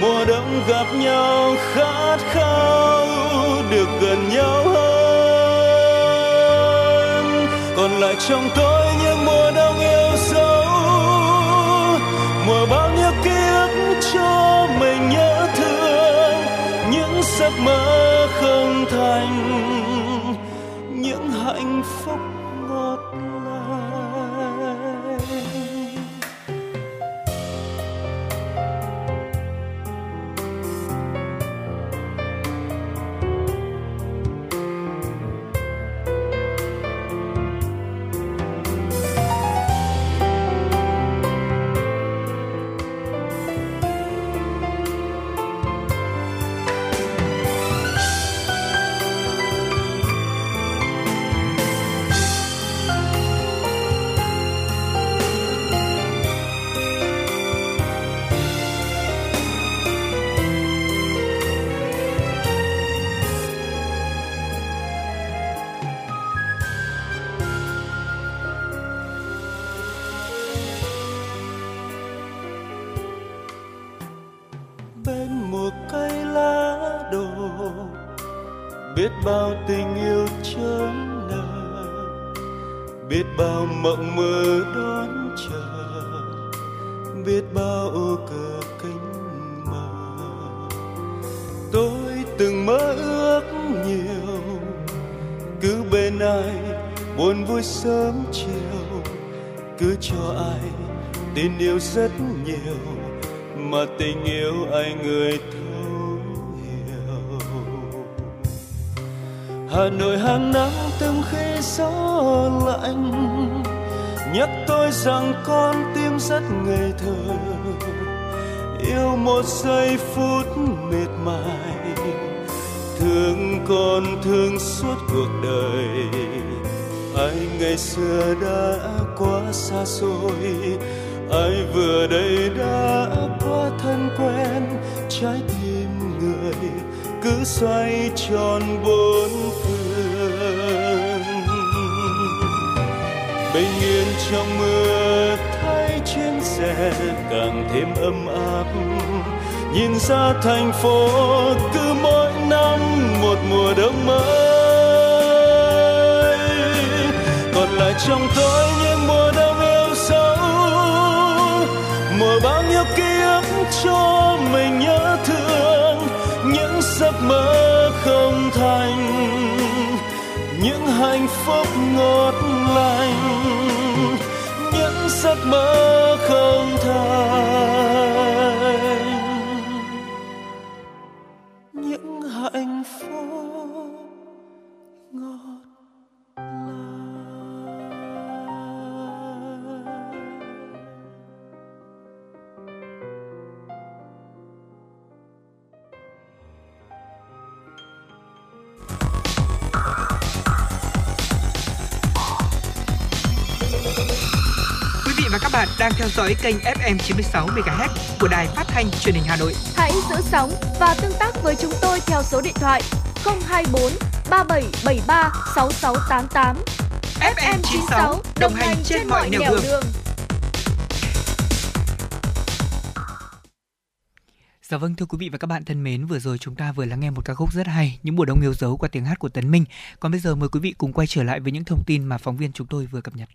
Mùa đông gặp nhau khát khao, được gần nhau hơn. Còn lại trong tôi những mùa đông yêu mùa bao nhiêu ký ức cho mình nhớ thương, những giấc mơ không thành, những hạnh phúc ngọt ngào. Rất nhiều mà tình yêu ai người thấu hiểu. Hà nội hàng năm từng khi gió lạnh, nhắc tôi rằng con tim rất ngây thơ. Yêu một giây phút mệt mỏi thương con thương suốt cuộc đời. Ai ngày xưa đã quá xa xôi ai vừa đây đã quá thân quen, trái tim người cứ xoay tròn bốn phương. Bình yên trong mưa thấy chuyến xe càng thêm ấm áp. Nhìn ra thành phố, cứ mỗi năm một mùa đông mới. Còn lại trong tôi những cho mình nhớ thương những giấc mơ không thành, những hạnh phúc ngọt lành, những giấc mơ không thành theo dõi kênh FM 96 MHz của đài phát thanh truyền hình Hà Nội. Hãy giữ sóng và tương tác với chúng tôi theo số điện thoại 024 3773 6688. FM 96 đồng hành trên mọi nẻo đường. Dạ vâng thưa quý vị và các bạn thân mến, vừa rồi chúng ta vừa lắng nghe một ca khúc rất hay, những mùa đông yêu dấu qua tiếng hát của Tấn Minh. Còn bây giờ mời quý vị cùng quay trở lại với những thông tin mà phóng viên chúng tôi vừa cập nhật.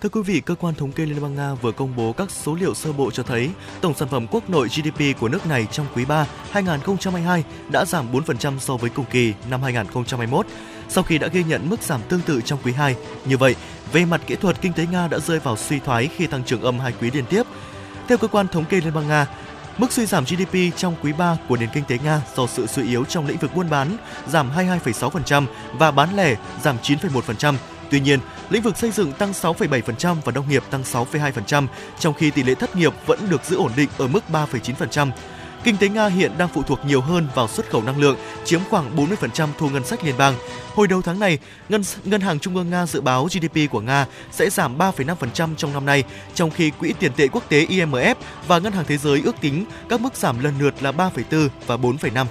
Thưa quý vị, cơ quan thống kê Liên bang Nga vừa công bố các số liệu sơ bộ cho thấy tổng sản phẩm quốc nội GDP của nước này trong quý 3 2022 đã giảm 4% so với cùng kỳ năm 2021, sau khi đã ghi nhận mức giảm tương tự trong quý 2. Như vậy, về mặt kỹ thuật, kinh tế Nga đã rơi vào suy thoái khi tăng trưởng âm hai quý liên tiếp. Theo cơ quan thống kê Liên bang Nga, Mức suy giảm GDP trong quý 3 của nền kinh tế Nga do sự suy yếu trong lĩnh vực buôn bán giảm 22,6% và bán lẻ giảm 9,1%. Tuy nhiên, lĩnh vực xây dựng tăng 6,7% và nông nghiệp tăng 6,2%, trong khi tỷ lệ thất nghiệp vẫn được giữ ổn định ở mức 3,9%. Kinh tế Nga hiện đang phụ thuộc nhiều hơn vào xuất khẩu năng lượng, chiếm khoảng 40% thu ngân sách liên bang. Hồi đầu tháng này, Ngân, Ngân hàng Trung ương Nga dự báo GDP của Nga sẽ giảm 3,5% trong năm nay, trong khi Quỹ tiền tệ quốc tế IMF và Ngân hàng Thế giới ước tính các mức giảm lần lượt là 3,4 và 4,5.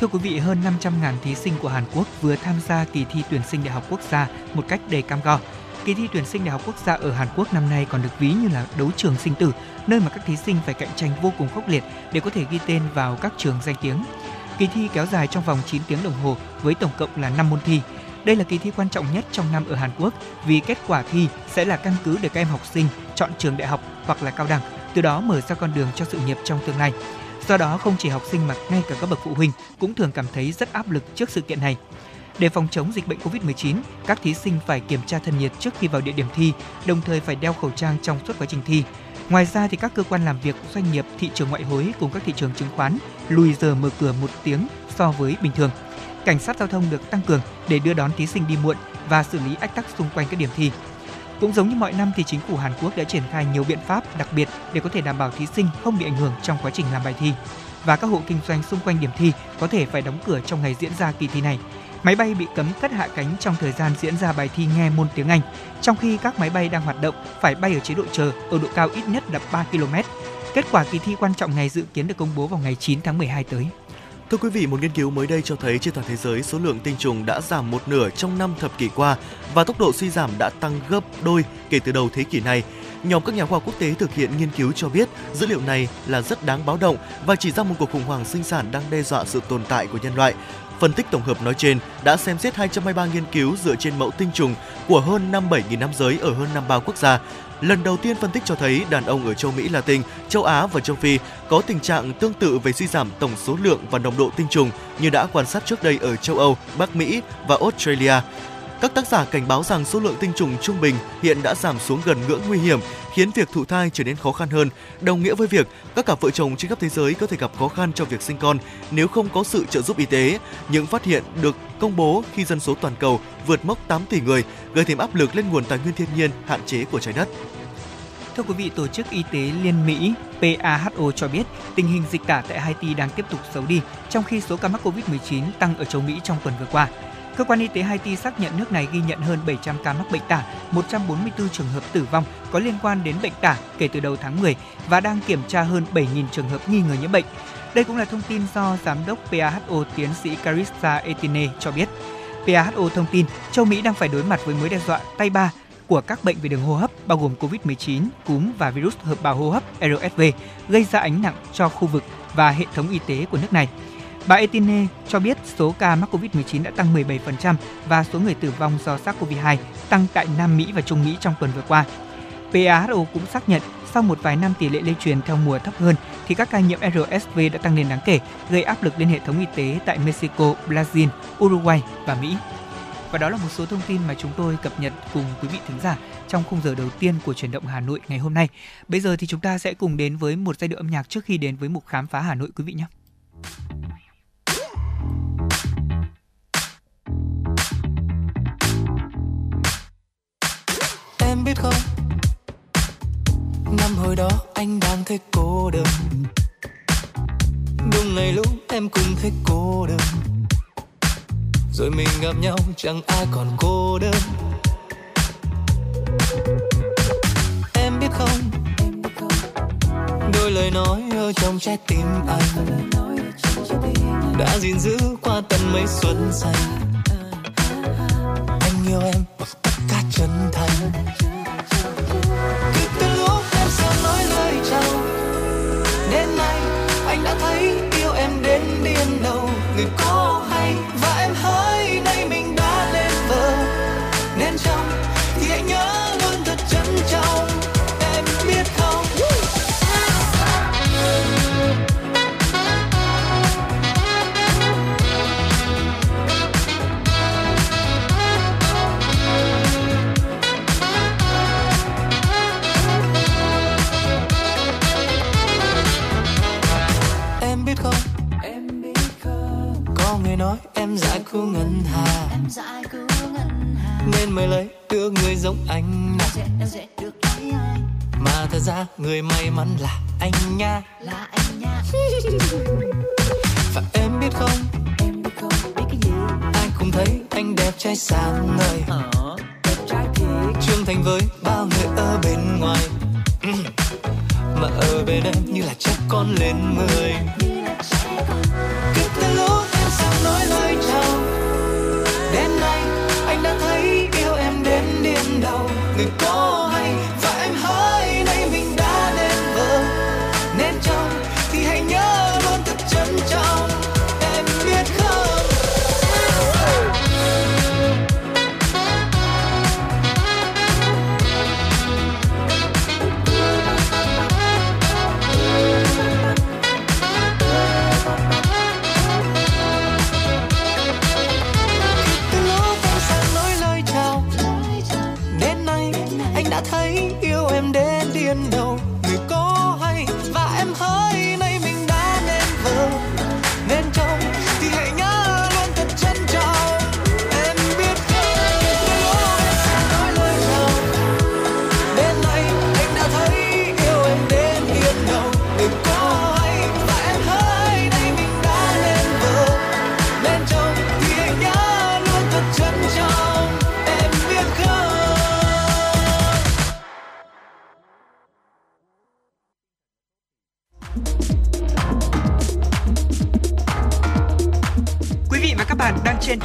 Thưa quý vị, hơn 500.000 thí sinh của Hàn Quốc vừa tham gia kỳ thi tuyển sinh đại học quốc gia một cách đầy cam go. Kỳ thi tuyển sinh đại học quốc gia ở Hàn Quốc năm nay còn được ví như là đấu trường sinh tử, nơi mà các thí sinh phải cạnh tranh vô cùng khốc liệt để có thể ghi tên vào các trường danh tiếng. Kỳ thi kéo dài trong vòng 9 tiếng đồng hồ với tổng cộng là 5 môn thi. Đây là kỳ thi quan trọng nhất trong năm ở Hàn Quốc vì kết quả thi sẽ là căn cứ để các em học sinh chọn trường đại học hoặc là cao đẳng, từ đó mở ra con đường cho sự nghiệp trong tương lai. Do đó không chỉ học sinh mà ngay cả các bậc phụ huynh cũng thường cảm thấy rất áp lực trước sự kiện này. Để phòng chống dịch bệnh Covid-19, các thí sinh phải kiểm tra thân nhiệt trước khi vào địa điểm thi, đồng thời phải đeo khẩu trang trong suốt quá trình thi. Ngoài ra thì các cơ quan làm việc, doanh nghiệp, thị trường ngoại hối cùng các thị trường chứng khoán lùi giờ mở cửa một tiếng so với bình thường. Cảnh sát giao thông được tăng cường để đưa đón thí sinh đi muộn và xử lý ách tắc xung quanh các điểm thi. Cũng giống như mọi năm thì chính phủ Hàn Quốc đã triển khai nhiều biện pháp đặc biệt để có thể đảm bảo thí sinh không bị ảnh hưởng trong quá trình làm bài thi. Và các hộ kinh doanh xung quanh điểm thi có thể phải đóng cửa trong ngày diễn ra kỳ thi này. Máy bay bị cấm cất hạ cánh trong thời gian diễn ra bài thi nghe môn tiếng Anh, trong khi các máy bay đang hoạt động phải bay ở chế độ chờ ở độ cao ít nhất là 3 km. Kết quả kỳ thi quan trọng này dự kiến được công bố vào ngày 9 tháng 12 tới. Thưa quý vị, một nghiên cứu mới đây cho thấy trên toàn thế giới số lượng tinh trùng đã giảm một nửa trong năm thập kỷ qua và tốc độ suy giảm đã tăng gấp đôi kể từ đầu thế kỷ này. Nhóm các nhà khoa học quốc tế thực hiện nghiên cứu cho biết dữ liệu này là rất đáng báo động và chỉ ra một cuộc khủng hoảng sinh sản đang đe dọa sự tồn tại của nhân loại. Phân tích tổng hợp nói trên đã xem xét 223 nghiên cứu dựa trên mẫu tinh trùng của hơn 57.000 nam giới ở hơn 53 quốc gia. Lần đầu tiên phân tích cho thấy đàn ông ở châu Mỹ Latin, châu Á và châu Phi có tình trạng tương tự về suy giảm tổng số lượng và nồng độ tinh trùng như đã quan sát trước đây ở châu Âu, Bắc Mỹ và Australia. Các tác giả cảnh báo rằng số lượng tinh trùng trung bình hiện đã giảm xuống gần ngưỡng nguy hiểm, khiến việc thụ thai trở nên khó khăn hơn, đồng nghĩa với việc các cặp vợ chồng trên khắp thế giới có thể gặp khó khăn trong việc sinh con nếu không có sự trợ giúp y tế. Những phát hiện được công bố khi dân số toàn cầu vượt mốc 8 tỷ người, gây thêm áp lực lên nguồn tài nguyên thiên nhiên hạn chế của trái đất. Thưa quý vị, Tổ chức Y tế Liên Mỹ PAHO cho biết tình hình dịch tả tại Haiti đang tiếp tục xấu đi, trong khi số ca mắc COVID-19 tăng ở châu Mỹ trong tuần vừa qua. Cơ quan y tế Haiti xác nhận nước này ghi nhận hơn 700 ca mắc bệnh tả, 144 trường hợp tử vong có liên quan đến bệnh tả kể từ đầu tháng 10 và đang kiểm tra hơn 7.000 trường hợp nghi ngờ nhiễm bệnh. Đây cũng là thông tin do Giám đốc PAHO tiến sĩ Carissa Etine cho biết. PAHO thông tin châu Mỹ đang phải đối mặt với mối đe dọa tay ba của các bệnh về đường hô hấp bao gồm COVID-19, cúm và virus hợp bào hô hấp RSV gây ra ánh nặng cho khu vực và hệ thống y tế của nước này. Bà Etine cho biết số ca mắc COVID-19 đã tăng 17% và số người tử vong do SARS-CoV-2 tăng tại Nam Mỹ và Trung Mỹ trong tuần vừa qua. PAHO cũng xác nhận sau một vài năm tỷ lệ lây truyền theo mùa thấp hơn thì các ca nhiễm RSV đã tăng lên đáng kể, gây áp lực lên hệ thống y tế tại Mexico, Brazil, Uruguay và Mỹ. Và đó là một số thông tin mà chúng tôi cập nhật cùng quý vị thính giả trong khung giờ đầu tiên của chuyển động Hà Nội ngày hôm nay. Bây giờ thì chúng ta sẽ cùng đến với một giai điệu âm nhạc trước khi đến với mục khám phá Hà Nội quý vị nhé. Hồi đó anh đang thấy cô đơn. Đúng ngày lúc em cũng thấy cô đơn. Rồi mình gặp nhau chẳng ai còn cô đơn. Em biết không? Đôi lời nói ở trong trái tim anh Đã gìn giữ qua tận mấy xuân xanh. Anh yêu em bằng tất cả chân thành. Nên mới lấy được người giống anh dễ em được lấy anh. Mà thật ra người may mắn là anh nha. Là anh nha. Và em biết không? Em biết không? Biết cái gì? Ai cũng thấy anh đẹp trai sáng ngời. Ờ. Đẹp trai thiệt Trưởng thành với bao người ở bên ngoài. Mà ở bên em như là chắc con lên mười. Cứ từ lúc em sang nói lời chào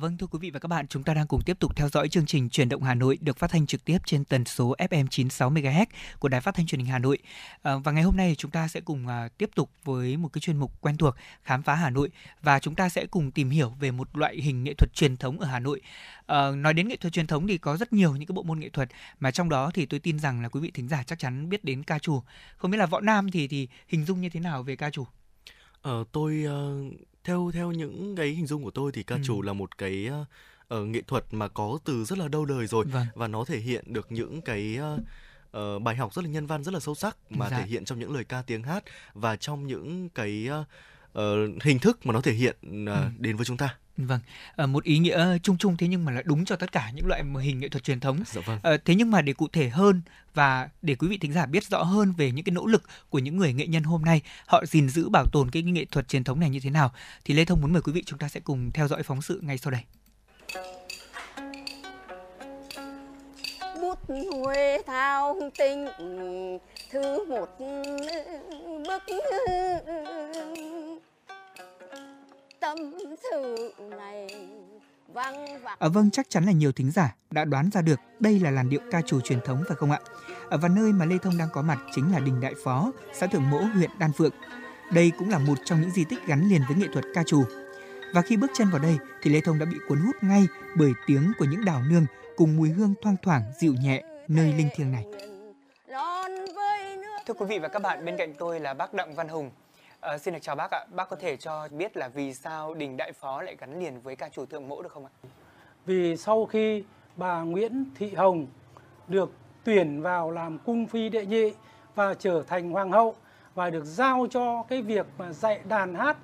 Vâng thưa quý vị và các bạn, chúng ta đang cùng tiếp tục theo dõi chương trình Chuyển động Hà Nội được phát thanh trực tiếp trên tần số FM 96 MHz của Đài Phát thanh Truyền hình Hà Nội. À, và ngày hôm nay chúng ta sẽ cùng à, tiếp tục với một cái chuyên mục quen thuộc khám phá Hà Nội và chúng ta sẽ cùng tìm hiểu về một loại hình nghệ thuật truyền thống ở Hà Nội. À, nói đến nghệ thuật truyền thống thì có rất nhiều những cái bộ môn nghệ thuật mà trong đó thì tôi tin rằng là quý vị thính giả chắc chắn biết đến ca trù. Không biết là võ nam thì thì hình dung như thế nào về ca trù? Ờ, tôi uh, theo theo những cái hình dung của tôi thì ca Ừ. trù là một cái ờ, nghệ thuật mà có từ rất là lâu đời rồi Vâng. và nó thể hiện được những cái ờ, ờ, bài học rất là nhân văn rất là sâu sắc mà Dạ. thể hiện trong những lời ca tiếng hát và trong những cái ờ, ờ, hình thức mà nó thể hiện ờ, Ừ. đến với chúng ta. Vâng, à, một ý nghĩa chung chung thế nhưng mà là đúng cho tất cả những loại hình nghệ thuật truyền thống. Dạ vâng. Ờ, thế nhưng mà để cụ thể hơn và để quý vị thính giả biết rõ hơn về những cái nỗ lực của những người nghệ nhân hôm nay, họ gìn giữ bảo tồn cái nghệ thuật truyền thống này như thế nào, thì Lê Thông muốn mời quý vị chúng ta sẽ cùng theo dõi phóng sự ngay sau đây. bút huê thao tình thứ một bức tâm sự này À, vâng, chắc chắn là nhiều thính giả đã đoán ra được đây là làn điệu ca trù truyền thống phải không ạ? À, và nơi mà Lê Thông đang có mặt chính là đình Đại Phó, xã Thượng Mỗ, huyện Đan Phượng. Đây cũng là một trong những di tích gắn liền với nghệ thuật ca trù. Và khi bước chân vào đây thì Lê Thông đã bị cuốn hút ngay bởi tiếng của những đào nương cùng mùi hương thoang thoảng dịu nhẹ nơi linh thiêng này. Thưa quý vị và các bạn, bên cạnh tôi là bác Đặng Văn Hùng. À, xin được chào bác ạ. Bác có thể cho biết là vì sao đình Đại Phó lại gắn liền với ca trù Thượng Mỗ được không ạ? Vì sau khi bà Nguyễn Thị Hồng được tuyển vào làm cung phi đệ nhị và trở thành hoàng hậu và được giao cho cái việc mà dạy đàn hát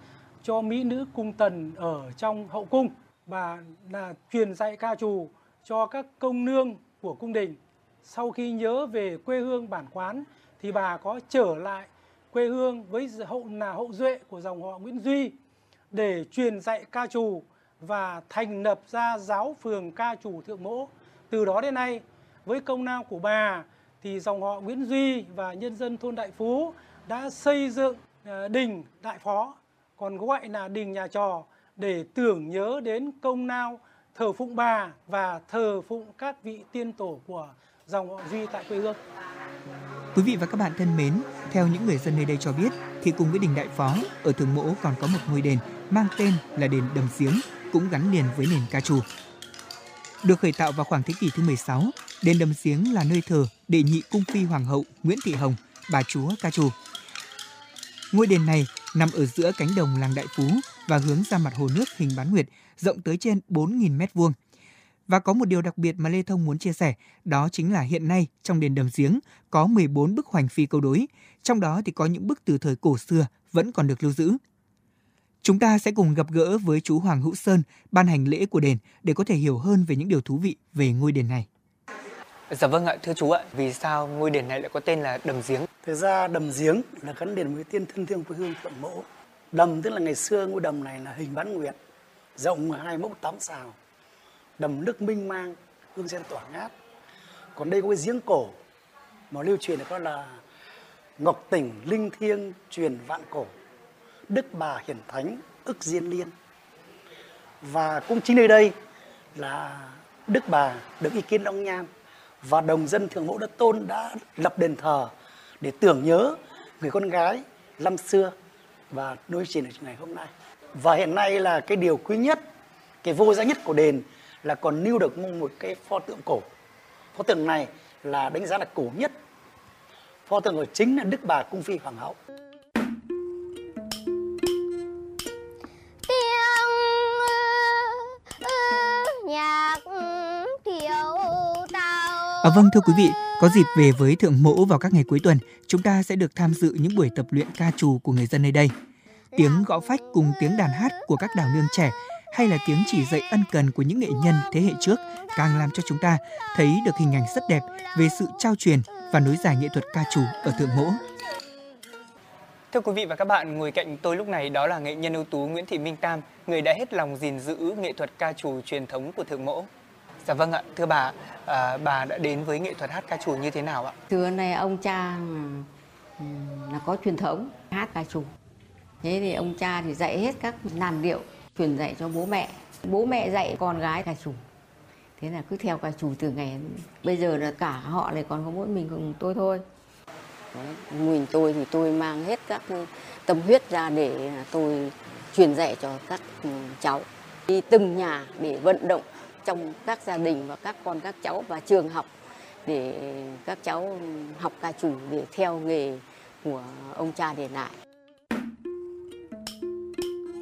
cho mỹ nữ cung tần ở trong hậu cung bà là truyền dạy ca trù cho các công nương của cung đình sau khi nhớ về quê hương bản quán thì bà có trở lại quê hương với hậu là hậu duệ của dòng họ Nguyễn Duy để truyền dạy ca trù và thành lập ra giáo phường ca trù thượng mỗ từ đó đến nay, với công lao của bà, thì dòng họ Nguyễn Duy và nhân dân thôn Đại Phú đã xây dựng ờ, đình Đại Phó, còn gọi là đình nhà trò để tưởng nhớ đến công lao thờ phụng bà và thờ phụng các vị tiên tổ của dòng họ Duy tại quê hương. Quý vị và các bạn thân mến, theo những người dân nơi đây cho biết, thì cùng với đình Đại Phó, ở Thường Mỗ còn có một ngôi đền mang tên là đền Đầm Giếng, cũng gắn liền với nền ca trù. Được khởi tạo vào khoảng thế kỷ thứ 16, đền Đầm Giếng là nơi thờ đệ nhị cung phi hoàng hậu Nguyễn Thị Hồng, bà chúa ca trù. Ngôi đền này nằm ở giữa cánh đồng làng Đại Phú và hướng ra mặt hồ nước hình bán nguyệt rộng tới trên 4.000 mét vuông. Và có một điều đặc biệt mà Lê Thông muốn chia sẻ, đó chính là hiện nay trong đền đầm giếng có 14 bức hoành phi câu đối, trong đó thì có những bức từ thời cổ xưa vẫn còn được lưu giữ. Chúng ta sẽ cùng gặp gỡ với chú Hoàng Hữu Sơn, ban hành lễ của đền để có thể hiểu hơn về những điều thú vị về ngôi đền này. Dạ vâng ạ, thưa chú ạ, vì sao ngôi đền này lại có tên là Đầm Giếng? Thực ra Đầm Giếng là gắn liền với tiên thân thương quê hương Thượng Mỗ. Đầm tức là ngày xưa ngôi đầm này là hình bán nguyệt, rộng hai mốc tám xào. Đầm nước minh mang, hương sen tỏa ngát. Còn đây có cái giếng cổ mà lưu truyền được là Ngọc Tỉnh Linh Thiêng truyền vạn cổ, Đức Bà Hiển Thánh ức diên liên. Và cũng chính nơi đây là Đức Bà được ý kiến Long nham và đồng dân thượng mẫu đất tôn đã lập đền thờ để tưởng nhớ người con gái năm xưa và đối truyền được ngày hôm nay và hiện nay là cái điều quý nhất cái vô giá nhất của đền là còn lưu được một cái pho tượng cổ. Pho tượng này là đánh giá là cổ nhất. Pho tượng ở chính là đức bà cung phi hoàng hậu. À, vâng thưa quý vị, có dịp về với Thượng Mỗ vào các ngày cuối tuần, chúng ta sẽ được tham dự những buổi tập luyện ca trù của người dân nơi đây. Tiếng gõ phách cùng tiếng đàn hát của các đào nương trẻ hay là tiếng chỉ dạy ân cần của những nghệ nhân thế hệ trước càng làm cho chúng ta thấy được hình ảnh rất đẹp về sự trao truyền và nối dài nghệ thuật ca trù ở Thượng Mỗ. Thưa quý vị và các bạn, ngồi cạnh tôi lúc này đó là nghệ nhân ưu tú Nguyễn Thị Minh Tam, người đã hết lòng gìn giữ nghệ thuật ca trù truyền thống của Thượng Mỗ. Dạ vâng ạ, thưa bà, à, bà đã đến với nghệ thuật hát ca trù như thế nào ạ? Xưa này ông cha là có truyền thống hát ca trù. Thế thì ông cha thì dạy hết các làn điệu truyền dạy cho bố mẹ. Bố mẹ dạy con gái ca trù. Thế là cứ theo ca trù từ ngày bây giờ là cả họ này còn có mỗi mình cùng tôi thôi. Đấy, mình tôi thì tôi mang hết các tâm huyết ra để tôi truyền dạy cho các ừ, cháu đi từng nhà để vận động trong các gia đình và các con các cháu và trường học để các cháu học ca trù để theo nghề của ông cha để lại.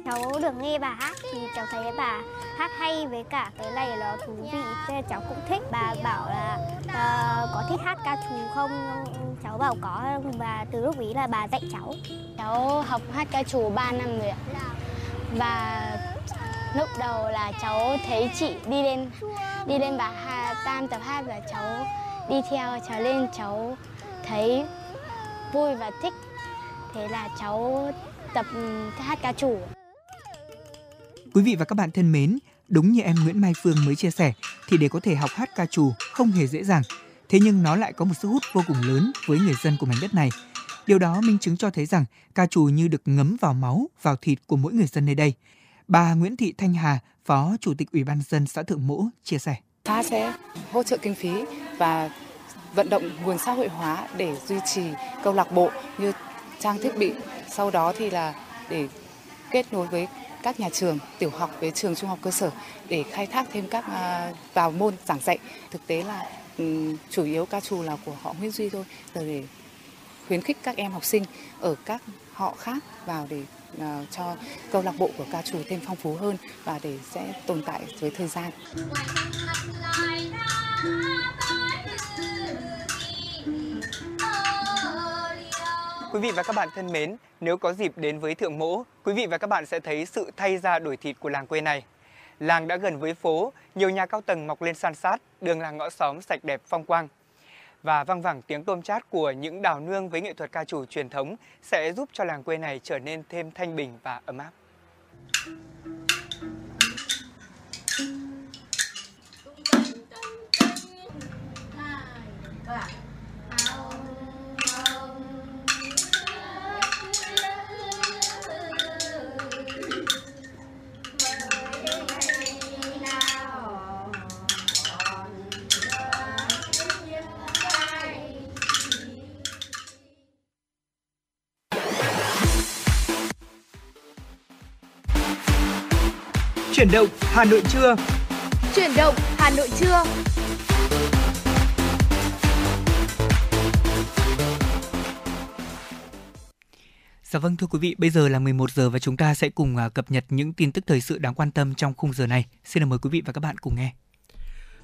Cháu được nghe bà hát thì cháu thấy bà hát hay với cả cái này nó thú vị nên cháu cũng thích. Bà bảo là uh, có thích hát ca trù không? Cháu bảo có và từ lúc ý là bà dạy cháu. Cháu học hát ca trù 3 năm rồi ạ. Và lúc đầu là cháu thấy chị đi lên đi lên bà Hà Tam tập hát và cháu đi theo cháu lên cháu thấy vui và thích thế là cháu tập hát ca trù Quý vị và các bạn thân mến, đúng như em Nguyễn Mai Phương mới chia sẻ thì để có thể học hát ca trù không hề dễ dàng. Thế nhưng nó lại có một sức hút vô cùng lớn với người dân của mảnh đất này. Điều đó minh chứng cho thấy rằng ca trù như được ngấm vào máu, vào thịt của mỗi người dân nơi đây. Bà Nguyễn Thị Thanh Hà, Phó Chủ tịch Ủy ban dân xã Thượng Mỗ chia sẻ. Xã sẽ hỗ trợ kinh phí và vận động nguồn xã hội hóa để duy trì câu lạc bộ như trang thiết bị. Sau đó thì là để kết nối với các nhà trường tiểu học với trường trung học cơ sở để khai thác thêm các à, vào môn giảng dạy. Thực tế là ừ, chủ yếu ca trù là của họ Nguyễn Duy thôi, để khuyến khích các em học sinh ở các họ khác vào để à, cho câu lạc bộ của ca trù thêm phong phú hơn và để sẽ tồn tại với thời gian. Quý vị và các bạn thân mến, nếu có dịp đến với Thượng Mỗ, quý vị và các bạn sẽ thấy sự thay ra đổi thịt của làng quê này. Làng đã gần với phố, nhiều nhà cao tầng mọc lên san sát, đường làng ngõ xóm sạch đẹp phong quang. Và văng vẳng tiếng tôm chát của những đào nương với nghệ thuật ca trù truyền thống sẽ giúp cho làng quê này trở nên thêm thanh bình và ấm áp. Chuyển động Hà Nội trưa. Chuyển động Hà Nội trưa. Dạ vâng thưa quý vị, bây giờ là 11 giờ và chúng ta sẽ cùng à, cập nhật những tin tức thời sự đáng quan tâm trong khung giờ này. Xin mời quý vị và các bạn cùng nghe.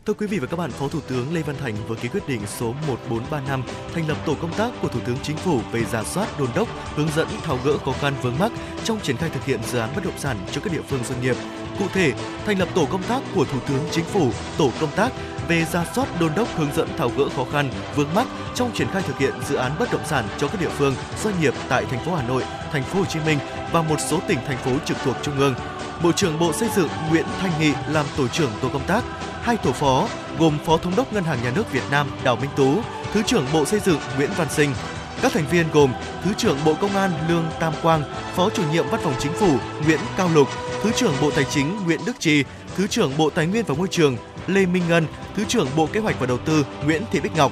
Thưa quý vị và các bạn, Phó Thủ tướng Lê Văn Thành vừa ký quyết định số 1435 thành lập tổ công tác của Thủ tướng Chính phủ về giả soát, đôn đốc, hướng dẫn tháo gỡ khó khăn vướng mắc trong triển khai thực hiện dự án bất động sản cho các địa phương doanh nghiệp. Cụ thể, thành lập tổ công tác của Thủ tướng Chính phủ, tổ công tác về ra soát đôn đốc hướng dẫn tháo gỡ khó khăn vướng mắc trong triển khai thực hiện dự án bất động sản cho các địa phương doanh nghiệp tại thành phố Hà Nội, thành phố Hồ Chí Minh và một số tỉnh thành phố trực thuộc trung ương. Bộ trưởng Bộ Xây dựng Nguyễn Thanh Nghị làm tổ trưởng tổ công tác, hai tổ phó gồm Phó Thống đốc Ngân hàng Nhà nước Việt Nam Đào Minh Tú, Thứ trưởng Bộ Xây dựng Nguyễn Văn Sinh. Các thành viên gồm Thứ trưởng Bộ Công an Lương Tam Quang, Phó chủ nhiệm Văn phòng Chính phủ Nguyễn Cao Lục, Thứ trưởng Bộ Tài chính Nguyễn Đức Trì, Thứ trưởng Bộ Tài nguyên và Môi trường Lê Minh Ngân, Thứ trưởng Bộ Kế hoạch và Đầu tư Nguyễn Thị Bích Ngọc.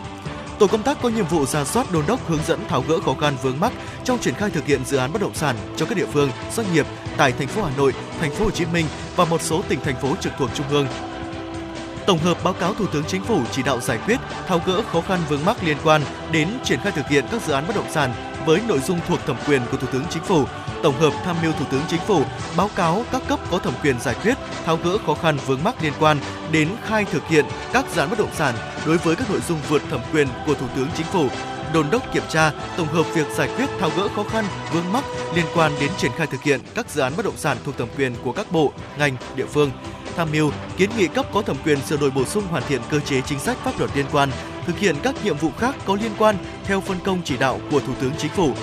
Tổ công tác có nhiệm vụ ra soát đôn đốc hướng dẫn tháo gỡ khó khăn vướng mắc trong triển khai thực hiện dự án bất động sản cho các địa phương, doanh nghiệp tại thành phố Hà Nội, thành phố Hồ Chí Minh và một số tỉnh thành phố trực thuộc trung ương. Tổng hợp báo cáo Thủ tướng Chính phủ chỉ đạo giải quyết, tháo gỡ khó khăn vướng mắc liên quan đến triển khai thực hiện các dự án bất động sản với nội dung thuộc thẩm quyền của Thủ tướng Chính phủ, tổng hợp tham mưu Thủ tướng Chính phủ báo cáo các cấp có thẩm quyền giải quyết, tháo gỡ khó khăn vướng mắc liên quan đến khai thực hiện các dự án bất động sản đối với các nội dung vượt thẩm quyền của Thủ tướng Chính phủ, đôn đốc kiểm tra, tổng hợp việc giải quyết tháo gỡ khó khăn vướng mắc liên quan đến triển khai thực hiện các dự án bất động sản thuộc thẩm quyền của các bộ, ngành, địa phương tham mưu kiến nghị cấp có thẩm quyền sửa đổi bổ sung hoàn thiện cơ chế chính sách pháp luật liên quan thực hiện các nhiệm vụ khác có liên quan theo phân công chỉ đạo của Thủ tướng Chính phủ.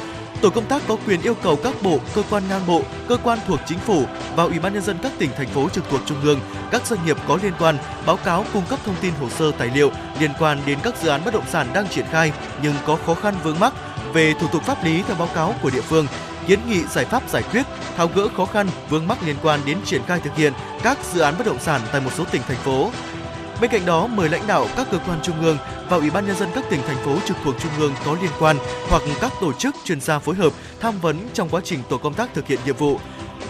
Tổ công tác có quyền yêu cầu các bộ, cơ quan ngang bộ, cơ quan thuộc chính phủ và Ủy ban nhân dân các tỉnh thành phố trực thuộc trung ương, các doanh nghiệp có liên quan báo cáo cung cấp thông tin hồ sơ tài liệu liên quan đến các dự án bất động sản đang triển khai nhưng có khó khăn vướng mắc về thủ tục pháp lý theo báo cáo của địa phương, kiến nghị giải pháp giải quyết, tháo gỡ khó khăn vướng mắc liên quan đến triển khai thực hiện các dự án bất động sản tại một số tỉnh thành phố. Bên cạnh đó, mời lãnh đạo các cơ quan trung ương và Ủy ban nhân dân các tỉnh thành phố trực thuộc trung ương có liên quan hoặc các tổ chức chuyên gia phối hợp tham vấn trong quá trình tổ công tác thực hiện nhiệm vụ.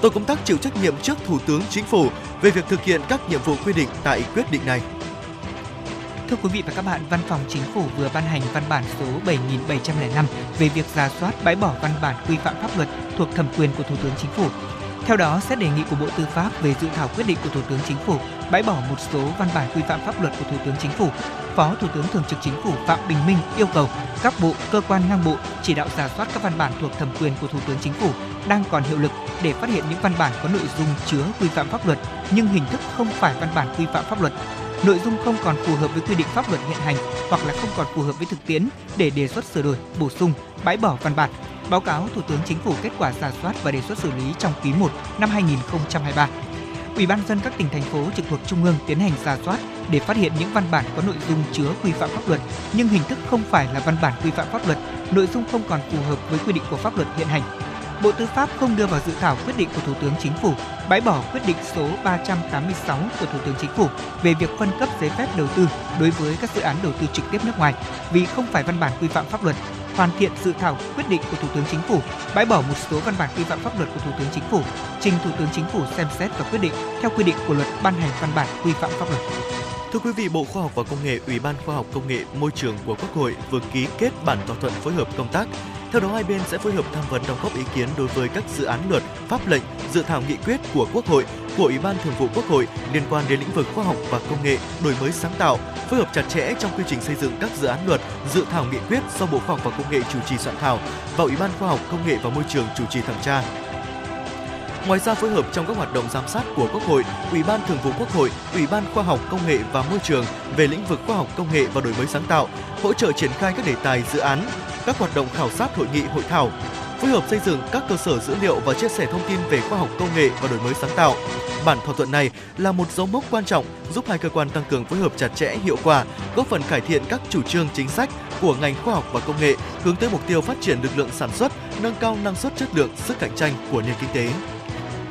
Tổ công tác chịu trách nhiệm trước Thủ tướng Chính phủ về việc thực hiện các nhiệm vụ quy định tại quyết định này. Thưa quý vị và các bạn, Văn phòng Chính phủ vừa ban hành văn bản số 7705 về việc ra soát bãi bỏ văn bản quy phạm pháp luật thuộc thẩm quyền của Thủ tướng Chính phủ. Theo đó, xét đề nghị của Bộ Tư pháp về dự thảo quyết định của Thủ tướng Chính phủ bãi bỏ một số văn bản quy phạm pháp luật của Thủ tướng Chính phủ, Phó Thủ tướng Thường trực Chính phủ Phạm Bình Minh yêu cầu các bộ, cơ quan ngang bộ chỉ đạo giả soát các văn bản thuộc thẩm quyền của Thủ tướng Chính phủ đang còn hiệu lực để phát hiện những văn bản có nội dung chứa quy phạm pháp luật nhưng hình thức không phải văn bản quy phạm pháp luật nội dung không còn phù hợp với quy định pháp luật hiện hành hoặc là không còn phù hợp với thực tiễn để đề xuất sửa đổi, bổ sung, bãi bỏ văn bản. Báo cáo Thủ tướng Chính phủ kết quả giả soát và đề xuất xử lý trong quý 1 năm 2023. Ủy ban dân các tỉnh thành phố trực thuộc trung ương tiến hành giả soát để phát hiện những văn bản có nội dung chứa quy phạm pháp luật nhưng hình thức không phải là văn bản quy phạm pháp luật, nội dung không còn phù hợp với quy định của pháp luật hiện hành. Bộ Tư pháp không đưa vào dự thảo quyết định của Thủ tướng Chính phủ bãi bỏ quyết định số 386 của Thủ tướng Chính phủ về việc phân cấp giấy phép đầu tư đối với các dự án đầu tư trực tiếp nước ngoài vì không phải văn bản quy phạm pháp luật hoàn thiện dự thảo quyết định của Thủ tướng Chính phủ, bãi bỏ một số văn bản quy phạm pháp luật của Thủ tướng Chính phủ, trình Thủ tướng Chính phủ xem xét và quyết định theo quy định của luật ban hành văn bản quy phạm pháp luật. Thưa quý vị, Bộ Khoa học và Công nghệ, Ủy ban Khoa học Công nghệ Môi trường của Quốc hội vừa ký kết bản thỏa thuận phối hợp công tác. Theo đó, hai bên sẽ phối hợp tham vấn đóng góp ý kiến đối với các dự án luật, pháp lệnh, dự thảo nghị quyết của Quốc hội, của Ủy ban Thường vụ Quốc hội liên quan đến lĩnh vực khoa học và công nghệ, đổi mới sáng tạo, phối hợp chặt chẽ trong quy trình xây dựng các dự án luật, dự thảo nghị quyết do Bộ Khoa học và Công nghệ chủ trì soạn thảo và Ủy ban Khoa học Công nghệ và Môi trường chủ trì thẩm tra. Ngoài ra phối hợp trong các hoạt động giám sát của Quốc hội, Ủy ban Thường vụ Quốc hội, Ủy ban Khoa học Công nghệ và Môi trường về lĩnh vực khoa học công nghệ và đổi mới sáng tạo, hỗ trợ triển khai các đề tài dự án, các hoạt động khảo sát hội nghị hội thảo, phối hợp xây dựng các cơ sở dữ liệu và chia sẻ thông tin về khoa học công nghệ và đổi mới sáng tạo. Bản thỏa thuận này là một dấu mốc quan trọng giúp hai cơ quan tăng cường phối hợp chặt chẽ, hiệu quả, góp phần cải thiện các chủ trương chính sách của ngành khoa học và công nghệ hướng tới mục tiêu phát triển lực lượng sản xuất, nâng cao năng suất chất lượng, sức cạnh tranh của nền kinh tế.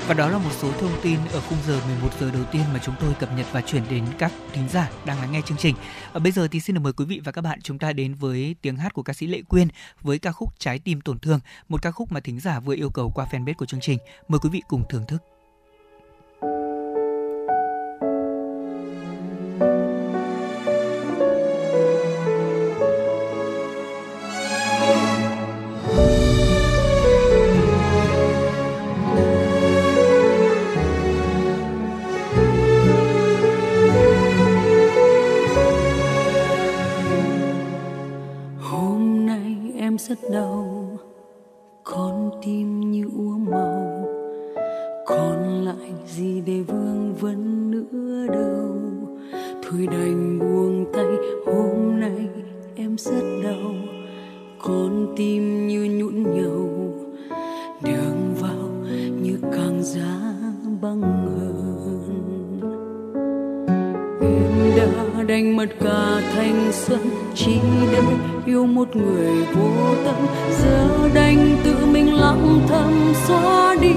Và đó là một số thông tin ở khung giờ 11 giờ đầu tiên mà chúng tôi cập nhật và chuyển đến các thính giả đang lắng nghe chương trình. Ở bây giờ thì xin được mời quý vị và các bạn chúng ta đến với tiếng hát của ca sĩ Lệ Quyên với ca khúc Trái tim tổn thương, một ca khúc mà thính giả vừa yêu cầu qua fanpage của chương trình. Mời quý vị cùng thưởng thức. Rất đau. Con tim như úa màu, còn lại gì để vương vấn nữa đâu. Thôi đành buông tay, hôm nay em rất đau. Con tim như nhũn nhầu, đường vào như càng giá băng hơn em đã đành mất cả thanh xuân, chỉ để yêu một người vô tâm. Giờ đành tự mình lặng thầm xóa đi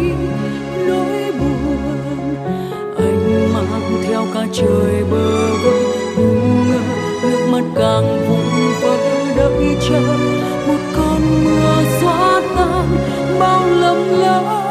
nỗi buồn. Anh mang theo cả trời bơ vơ ngơ nước mắt càng vùng vỡ đợi chờ một con mưa xóa tan bao lầm lỡ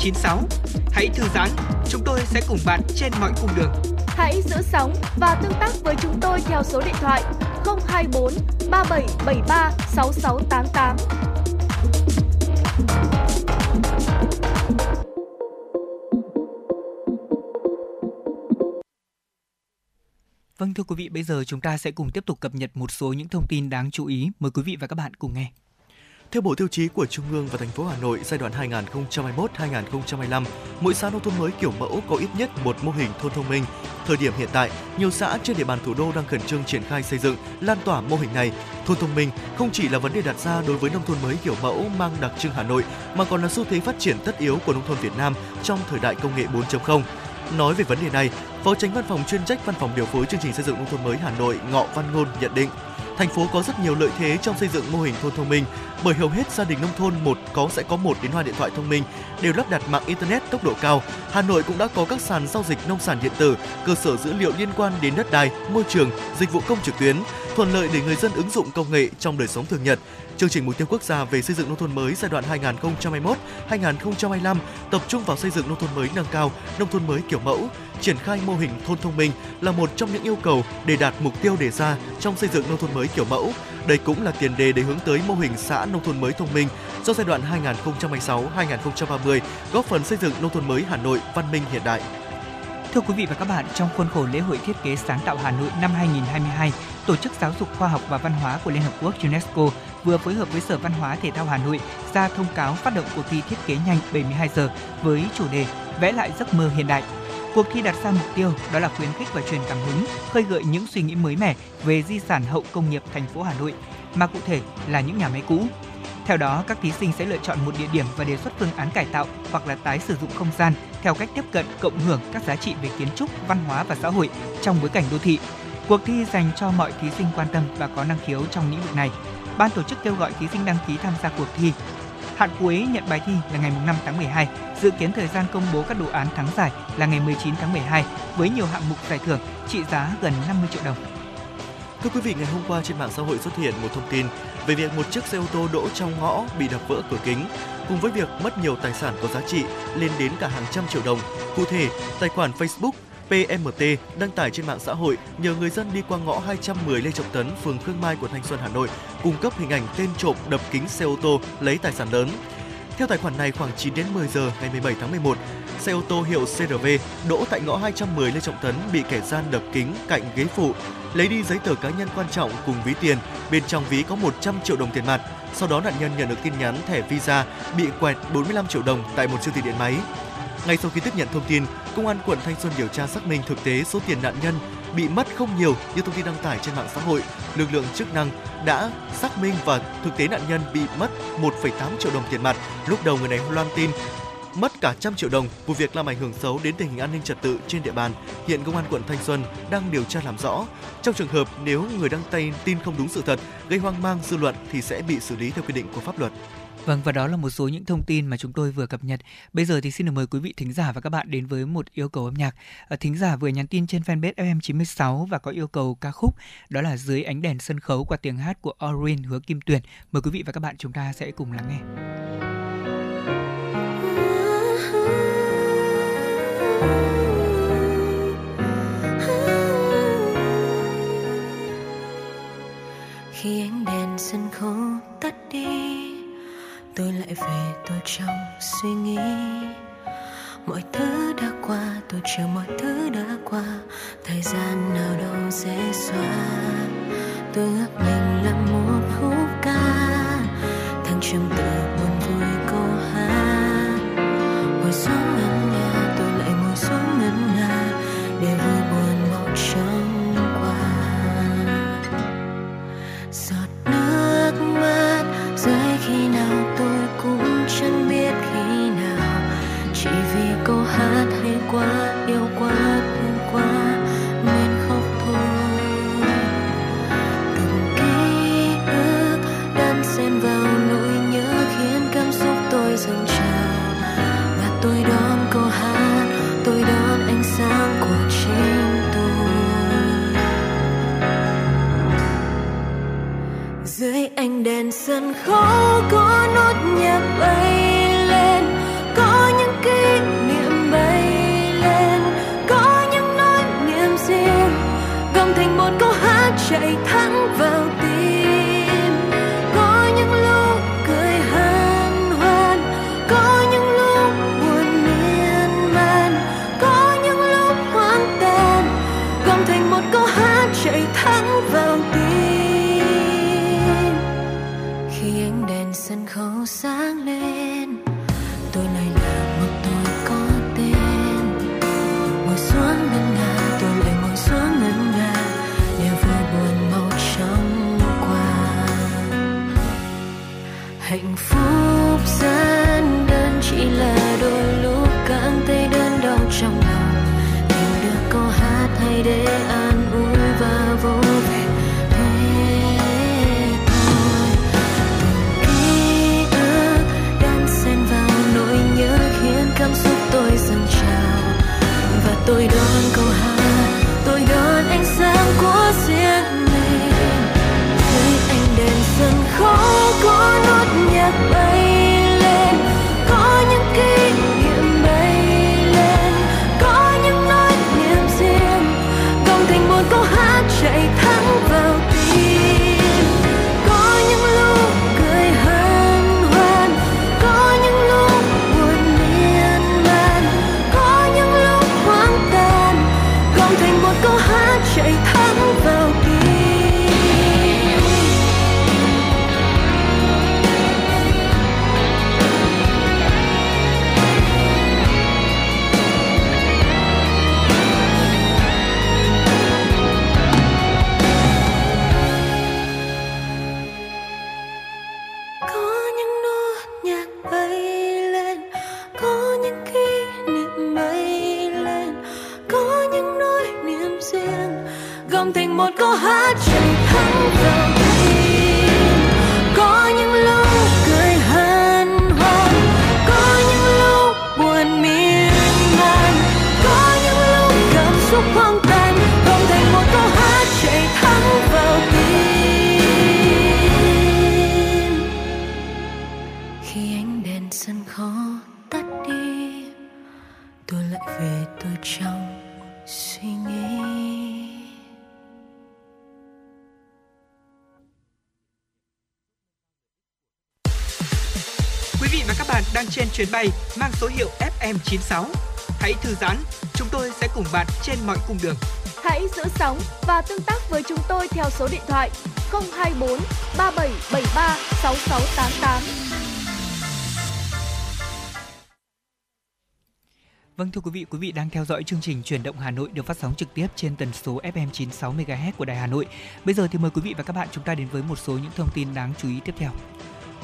FM96. Hãy thư giãn, chúng tôi sẽ cùng bạn trên mọi cung đường. Hãy giữ sóng và tương tác với chúng tôi theo số điện thoại 024 3773 6688. Vâng thưa quý vị, bây giờ chúng ta sẽ cùng tiếp tục cập nhật một số những thông tin đáng chú ý. Mời quý vị và các bạn cùng nghe. Theo Bộ Tiêu chí của Trung ương và thành phố Hà Nội giai đoạn 2021-2025, mỗi xã nông thôn mới kiểu mẫu có ít nhất một mô hình thôn thông minh. Thời điểm hiện tại, nhiều xã trên địa bàn thủ đô đang khẩn trương triển khai xây dựng, lan tỏa mô hình này. Thôn thông minh không chỉ là vấn đề đặt ra đối với nông thôn mới kiểu mẫu mang đặc trưng Hà Nội, mà còn là xu thế phát triển tất yếu của nông thôn Việt Nam trong thời đại công nghệ 4.0. Nói về vấn đề này, Phó Tránh Văn phòng chuyên trách Văn phòng điều phối chương trình xây dựng nông thôn mới Hà Nội Ngọ Văn Ngôn nhận định, thành phố có rất nhiều lợi thế trong xây dựng mô hình thôn thông minh bởi hầu hết gia đình nông thôn một có sẽ có một đến hai điện thoại thông minh đều lắp đặt mạng internet tốc độ cao. Hà Nội cũng đã có các sàn giao dịch nông sản điện tử, cơ sở dữ liệu liên quan đến đất đai, môi trường, dịch vụ công trực tuyến, thuận lợi để người dân ứng dụng công nghệ trong đời sống thường nhật. Chương trình mục tiêu quốc gia về xây dựng nông thôn mới giai đoạn 2021-2025 tập trung vào xây dựng nông thôn mới nâng cao, nông thôn mới kiểu mẫu, triển khai mô hình thôn thông minh là một trong những yêu cầu để đạt mục tiêu đề ra trong xây dựng nông thôn mới kiểu mẫu. Đây cũng là tiền đề để hướng tới mô hình xã nông thôn mới thông minh do giai đoạn 2016-2030 góp phần xây dựng nông thôn mới Hà Nội văn minh hiện đại. Thưa quý vị và các bạn, trong khuôn khổ lễ hội thiết kế sáng tạo Hà Nội năm 2022, Tổ chức Giáo dục Khoa học và Văn hóa của Liên Hợp Quốc UNESCO vừa phối hợp với Sở Văn hóa Thể thao Hà Nội ra thông cáo phát động cuộc thi thiết kế nhanh 72 giờ với chủ đề Vẽ lại giấc mơ hiện đại. Cuộc thi đặt ra mục tiêu đó là khuyến khích và truyền cảm hứng, khơi gợi những suy nghĩ mới mẻ về di sản hậu công nghiệp thành phố Hà Nội, mà cụ thể là những nhà máy cũ. Theo đó, các thí sinh sẽ lựa chọn một địa điểm và đề xuất phương án cải tạo hoặc là tái sử dụng không gian theo cách tiếp cận cộng hưởng các giá trị về kiến trúc, văn hóa và xã hội trong bối cảnh đô thị. Cuộc thi dành cho mọi thí sinh quan tâm và có năng khiếu trong lĩnh vực này. Ban tổ chức kêu gọi thí sinh đăng ký tham gia cuộc thi. Hạn cuối nhận bài thi là ngày 5 tháng 12, dự kiến thời gian công bố các đồ án thắng giải là ngày 19 tháng 12 với nhiều hạng mục giải thưởng trị giá gần 50 triệu đồng. Thưa quý vị, ngày hôm qua trên mạng xã hội xuất hiện một thông tin về việc một chiếc xe ô tô đỗ trong ngõ bị đập vỡ cửa kính, cùng với việc mất nhiều tài sản có giá trị lên đến cả hàng trăm triệu đồng. Cụ thể, tài khoản Facebook PMT đăng tải trên mạng xã hội nhờ người dân đi qua ngõ 210 Lê Trọng Tấn, phường Khương Mai, quận Thanh Xuân, Hà Nội cung cấp hình ảnh tên trộm đập kính xe ô tô lấy tài sản lớn. Theo tài khoản này, khoảng 9 đến 10 giờ ngày 17 tháng 11, xe ô tô hiệu CRV đỗ tại ngõ 210 Lê Trọng Tấn bị kẻ gian đập kính cạnh ghế phụ, lấy đi giấy tờ cá nhân quan trọng cùng ví tiền. Bên trong ví có 100 triệu đồng tiền mặt. Sau đó nạn nhân nhận được tin nhắn thẻ Visa bị quẹt 45 triệu đồng tại một siêu thị điện máy. Ngay sau khi tiếp nhận thông tin, công an quận Thanh Xuân điều tra xác minh thực tế số tiền nạn nhân bị mất không nhiều như thông tin đăng tải trên mạng xã hội. Lực lượng chức năng đã xác minh và thực tế nạn nhân bị mất 1,8 triệu đồng tiền mặt. Lúc đầu người này loan tin mất cả trăm triệu đồng, vụ việc làm ảnh hưởng xấu đến tình hình an ninh trật tự trên địa bàn. Hiện công an quận Thanh Xuân đang điều tra làm rõ. Trong trường hợp nếu người đăng tay tin không đúng sự thật, gây hoang mang dư luận thì sẽ bị xử lý theo quy định của pháp luật. Vâng và đó là một số những thông tin mà chúng tôi vừa cập nhật. Bây giờ thì xin được mời quý vị thính giả và các bạn đến với một yêu cầu âm nhạc. Ờ, thính giả vừa nhắn tin trên fanpage FM96 và có yêu cầu ca khúc, đó là dưới ánh đèn sân khấu qua tiếng hát của Orin Hứa Kim Tuyền. Mời quý vị và các bạn chúng ta sẽ cùng lắng nghe. khi ánh đèn sân khấu tắt đi tôi lại về, tôi trong suy nghĩ. Mọi thứ đã qua, tôi chờ mọi thứ đã qua. Thời gian nào đâu sẽ xóa. Tôi ước mình là một khúc ca. Thăng trầm từ đèn cung đường. Hãy giữ sóng và tương tác với chúng tôi theo số điện thoại 024 3773 6688. Vâng thưa quý vị, quý vị đang theo dõi chương trình Truyền động Hà Nội được phát sóng trực tiếp trên tần số FM 96 MHz của Đài Hà Nội. Bây giờ thì mời quý vị và các bạn chúng ta đến với một số những thông tin đáng chú ý tiếp theo.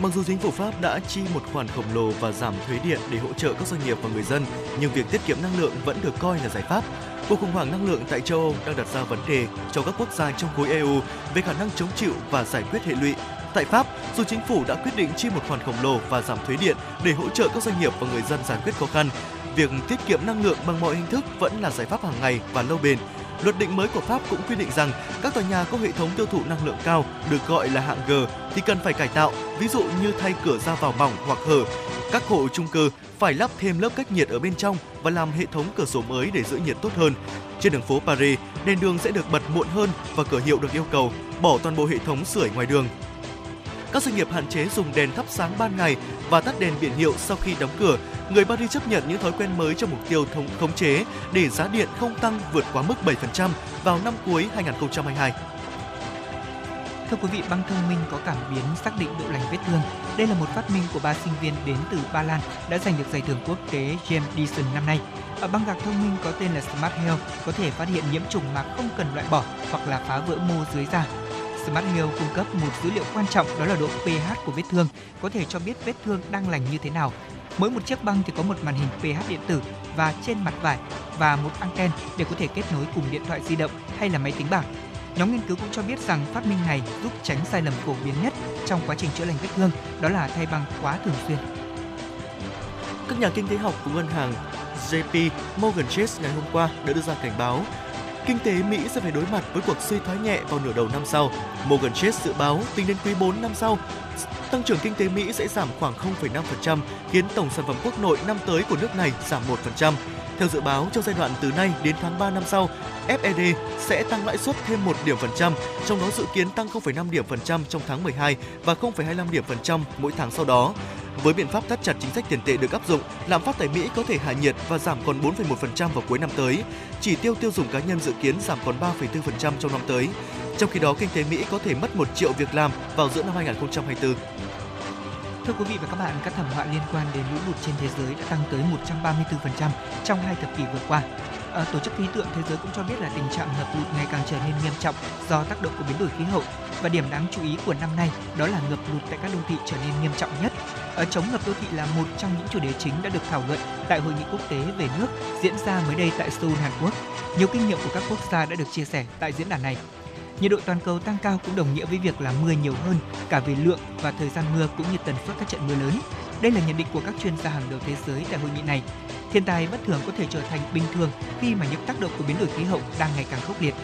Mặc dù chính phủ Pháp đã chi một khoản khổng lồ và giảm thuế điện để hỗ trợ các doanh nghiệp và người dân, nhưng việc tiết kiệm năng lượng vẫn được coi là giải pháp. Cuộc khủng hoảng năng lượng tại châu Âu đang đặt ra vấn đề cho các quốc gia trong khối EU về khả năng chống chịu và giải quyết hệ lụy Tại Pháp, dù chính phủ đã quyết định chi một khoản khổng lồ và giảm thuế điện để hỗ trợ các doanh nghiệp và người dân giải quyết khó khăn, việc tiết kiệm năng lượng bằng mọi hình thức vẫn là giải pháp hàng ngày và lâu bền. Luật định mới của Pháp cũng quy định rằng các tòa nhà có hệ thống tiêu thụ năng lượng cao được gọi là hạng G thì cần phải cải tạo, ví dụ như thay cửa ra vào mỏng hoặc hở. Các hộ chung cư phải lắp thêm lớp cách nhiệt ở bên trong và làm hệ thống cửa sổ mới để giữ nhiệt tốt hơn. Trên đường phố Paris, đèn đường sẽ được bật muộn hơn và cửa hiệu được yêu cầu bỏ toàn bộ hệ thống sưởi ngoài đường. Các doanh nghiệp hạn chế dùng đèn thắp sáng ban ngày và tắt đèn biển hiệu sau khi đóng cửa. Người Paris chấp nhận những thói quen mới trong mục tiêu thống khống chế để giá điện không tăng vượt quá mức 7% vào năm cuối 2022. Thưa quý vị, băng thông minh có cảm biến xác định độ lành vết thương. Đây là một phát minh của ba sinh viên đến từ Ba Lan đã giành được giải thưởng quốc tế James Dyson năm nay. Ở băng gạc thông minh có tên là Smart Health có thể phát hiện nhiễm trùng mà không cần loại bỏ hoặc là phá vỡ mô dưới da. Smart Health cung cấp một dữ liệu quan trọng đó là độ pH của vết thương, có thể cho biết vết thương đang lành như thế nào. Mỗi một chiếc băng thì có một màn hình pH điện tử và trên mặt vải và một anten để có thể kết nối cùng điện thoại di động hay là máy tính bảng. Nhóm nghiên cứu cũng cho biết rằng phát minh này giúp tránh sai lầm phổ biến nhất trong quá trình chữa lành vết thương, đó là thay băng quá thường xuyên. Các nhà kinh tế học của ngân hàng JP Morgan Chase ngày hôm qua đã đưa ra cảnh báo kinh tế Mỹ sẽ phải đối mặt với cuộc suy thoái nhẹ vào nửa đầu năm sau. Morgan Chase dự báo tính đến quý 4 năm sau, tăng trưởng kinh tế Mỹ sẽ giảm khoảng 0,5%, khiến tổng sản phẩm quốc nội năm tới của nước này giảm 1%. Theo dự báo, trong giai đoạn từ nay đến tháng 3 năm sau, FED sẽ tăng lãi suất thêm 1 điểm phần trăm, trong đó dự kiến tăng 0,5 điểm phần trăm trong tháng 12 và 0,25 điểm phần trăm mỗi tháng sau đó. Với biện pháp thắt chặt chính sách tiền tệ được áp dụng, lạm phát tại Mỹ có thể hạ nhiệt và giảm còn 4,1% vào cuối năm tới. Chỉ tiêu tiêu dùng cá nhân dự kiến giảm còn 3,4% trong năm tới. Trong khi đó, kinh tế Mỹ có thể mất 1 triệu việc làm vào giữa năm 2024. Thưa quý vị và các bạn, các thảm họa liên quan đến lũ lụt trên thế giới đã tăng tới 134% trong hai thập kỷ vừa qua. À, Tổ chức khí tượng thế giới cũng cho biết là tình trạng ngập lụt ngày càng trở nên nghiêm trọng do tác động của biến đổi khí hậu và điểm đáng chú ý của năm nay đó là ngập lụt tại các đô thị trở nên nghiêm trọng nhất. Chống ngập đô thị là một trong những chủ đề chính đã được thảo luận tại hội nghị quốc tế về nước diễn ra mới đây tại Seoul, Hàn Quốc. Nhiều kinh nghiệm của các quốc gia đã được chia sẻ tại diễn đàn này. Nhiệt độ toàn cầu tăng cao cũng đồng nghĩa với việc là mưa nhiều hơn cả về lượng và thời gian mưa cũng như tần suất các trận mưa lớn. Đây là nhận định của các chuyên gia hàng đầu thế giới tại hội nghị này. Thiên tai bất thường có thể trở thành bình thường khi mà những tác động của biến đổi khí hậu đang ngày càng khốc liệt.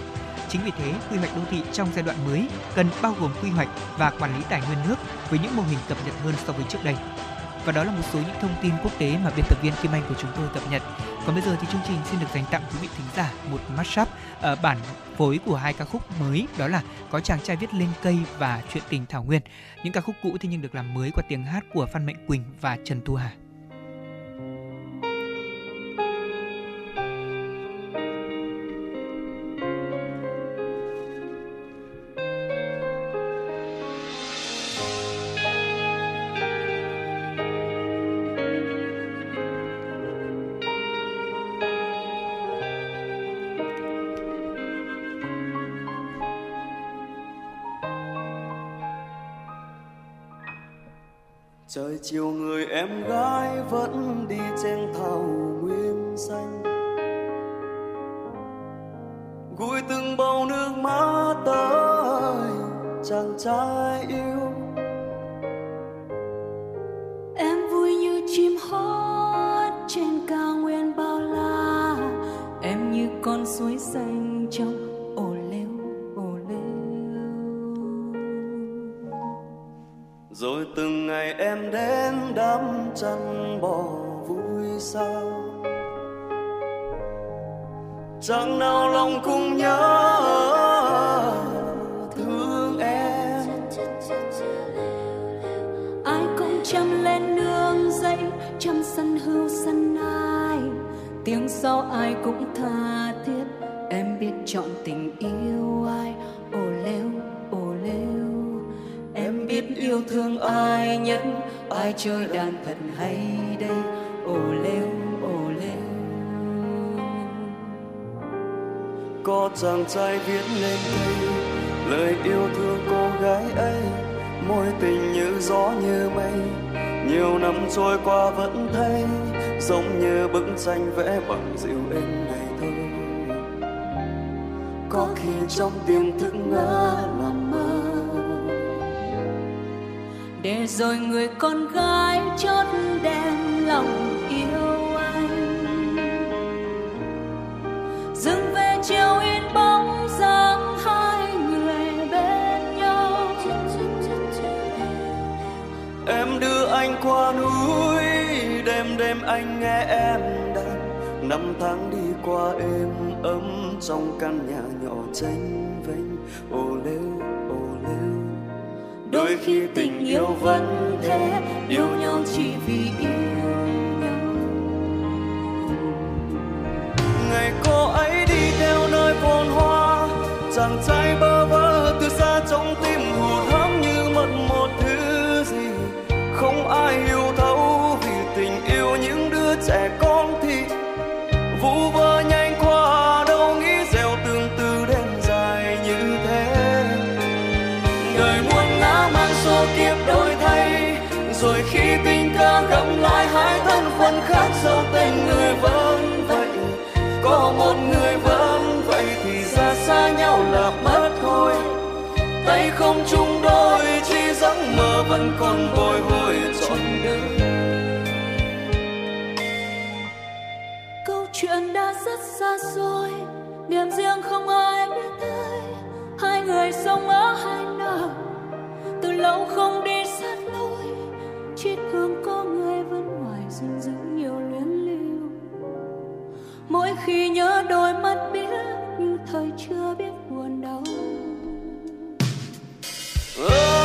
Chính vì thế, quy hoạch đô thị trong giai đoạn mới cần bao gồm quy hoạch và quản lý tài nguyên nước với những mô hình cập nhật hơn so với trước đây. Và đó là một số những thông tin quốc tế mà biên tập viên Kim Anh của chúng tôi cập nhật. Còn bây giờ thì chương trình xin được dành tặng quý vị thính giả một mashup ở bản phối của hai ca khúc mới đó là có chàng trai viết lên cây và chuyện tình thảo nguyên. Những ca khúc cũ thì nhưng được làm mới qua tiếng hát của Phan Mạnh Quỳnh và Trần Thu Hà. Chiều người em gái vẫn đi trên thảo nguyên xanh. Gùi từng bầu nước mắt tới chàng trai yêu. Em vui như chim hót trên cao nguyên bao la. Em như con suối xanh trong rồi từng ngày em đến đắm chăn bò vui sao? Chẳng nào lòng cùng nhớ thương em. Ai cũng chăm lên nương dây chăm săn hưu săn ai tiếng sau ai cũng tha thiết, em biết chọn tình yêu thương ai nhất? Ai chơi đàn thật hay đây? Ồ lêu ồ lêu. Có chàng trai viết lên đây, lời yêu thương cô gái ấy. Mối tình như gió như mây, nhiều năm trôi qua vẫn thấy. Giống như bức tranh vẽ bằng dịu êm ngày thơ. Có khi trong tiềm thức ngỡ để rồi người con gái chót đem lòng yêu anh. Dừng về chiều in bóng dáng hai người bên nhau. Em đưa anh qua núi, đêm đêm anh nghe em đàn. Năm tháng đi qua êm ấm trong căn nhà nhỏ tranh vênh. Ô ô lêu đôi khi tình yêu vẫn thế yêu nhau chỉ vì yêu nhau. ngày cô ấy đi theo nơi phồn hoa chàng trai bơ vơ từ xa trong tim hụt hẫng như mất một thứ gì. Không ai hiểu thấu vì tình yêu những đứa trẻ con có một người vẫn vậy thì ra xa nhau là mất thôi. Tay không chung đôi, chỉ giấc mơ vẫn còn bồi hồi trọn đời. Câu chuyện đã rất xa xôi, niềm riêng không ai biết tới. Hai người sống ở hai nơi, từ lâu không đi sát lối. Chiếc hương có người vẫn ngoài rừng rừng mỗi khi nhớ đôi mắt biết như thời chưa biết buồn đau oh.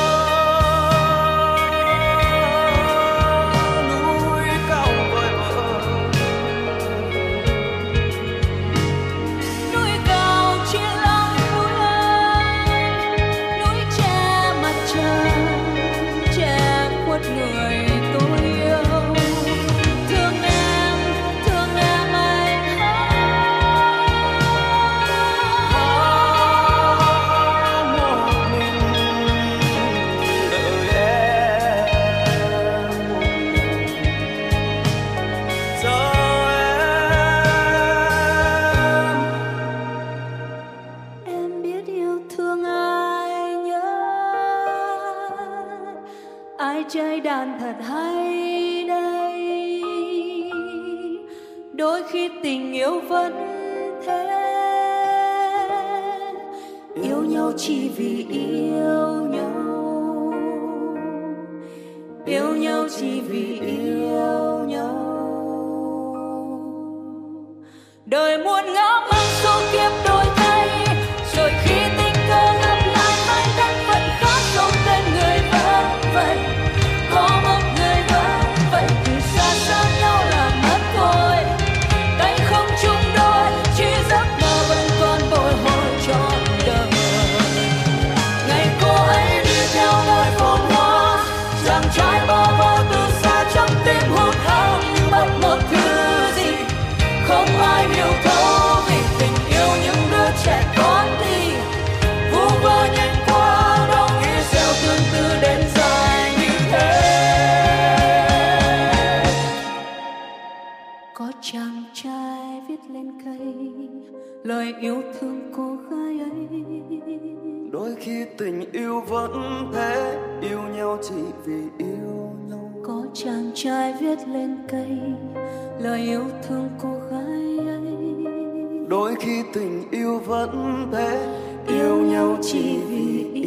Chỉ vì yêu nhau. Yêu nhau chỉ vì yêu nhau. Yêu vẫn thế yêu nhau chỉ vì yêu nhau. Có chàng trai viết lên cây lời yêu thương cô gái ấy. Đôi khi tình yêu vẫn thế yêu nhau chỉ vì yêu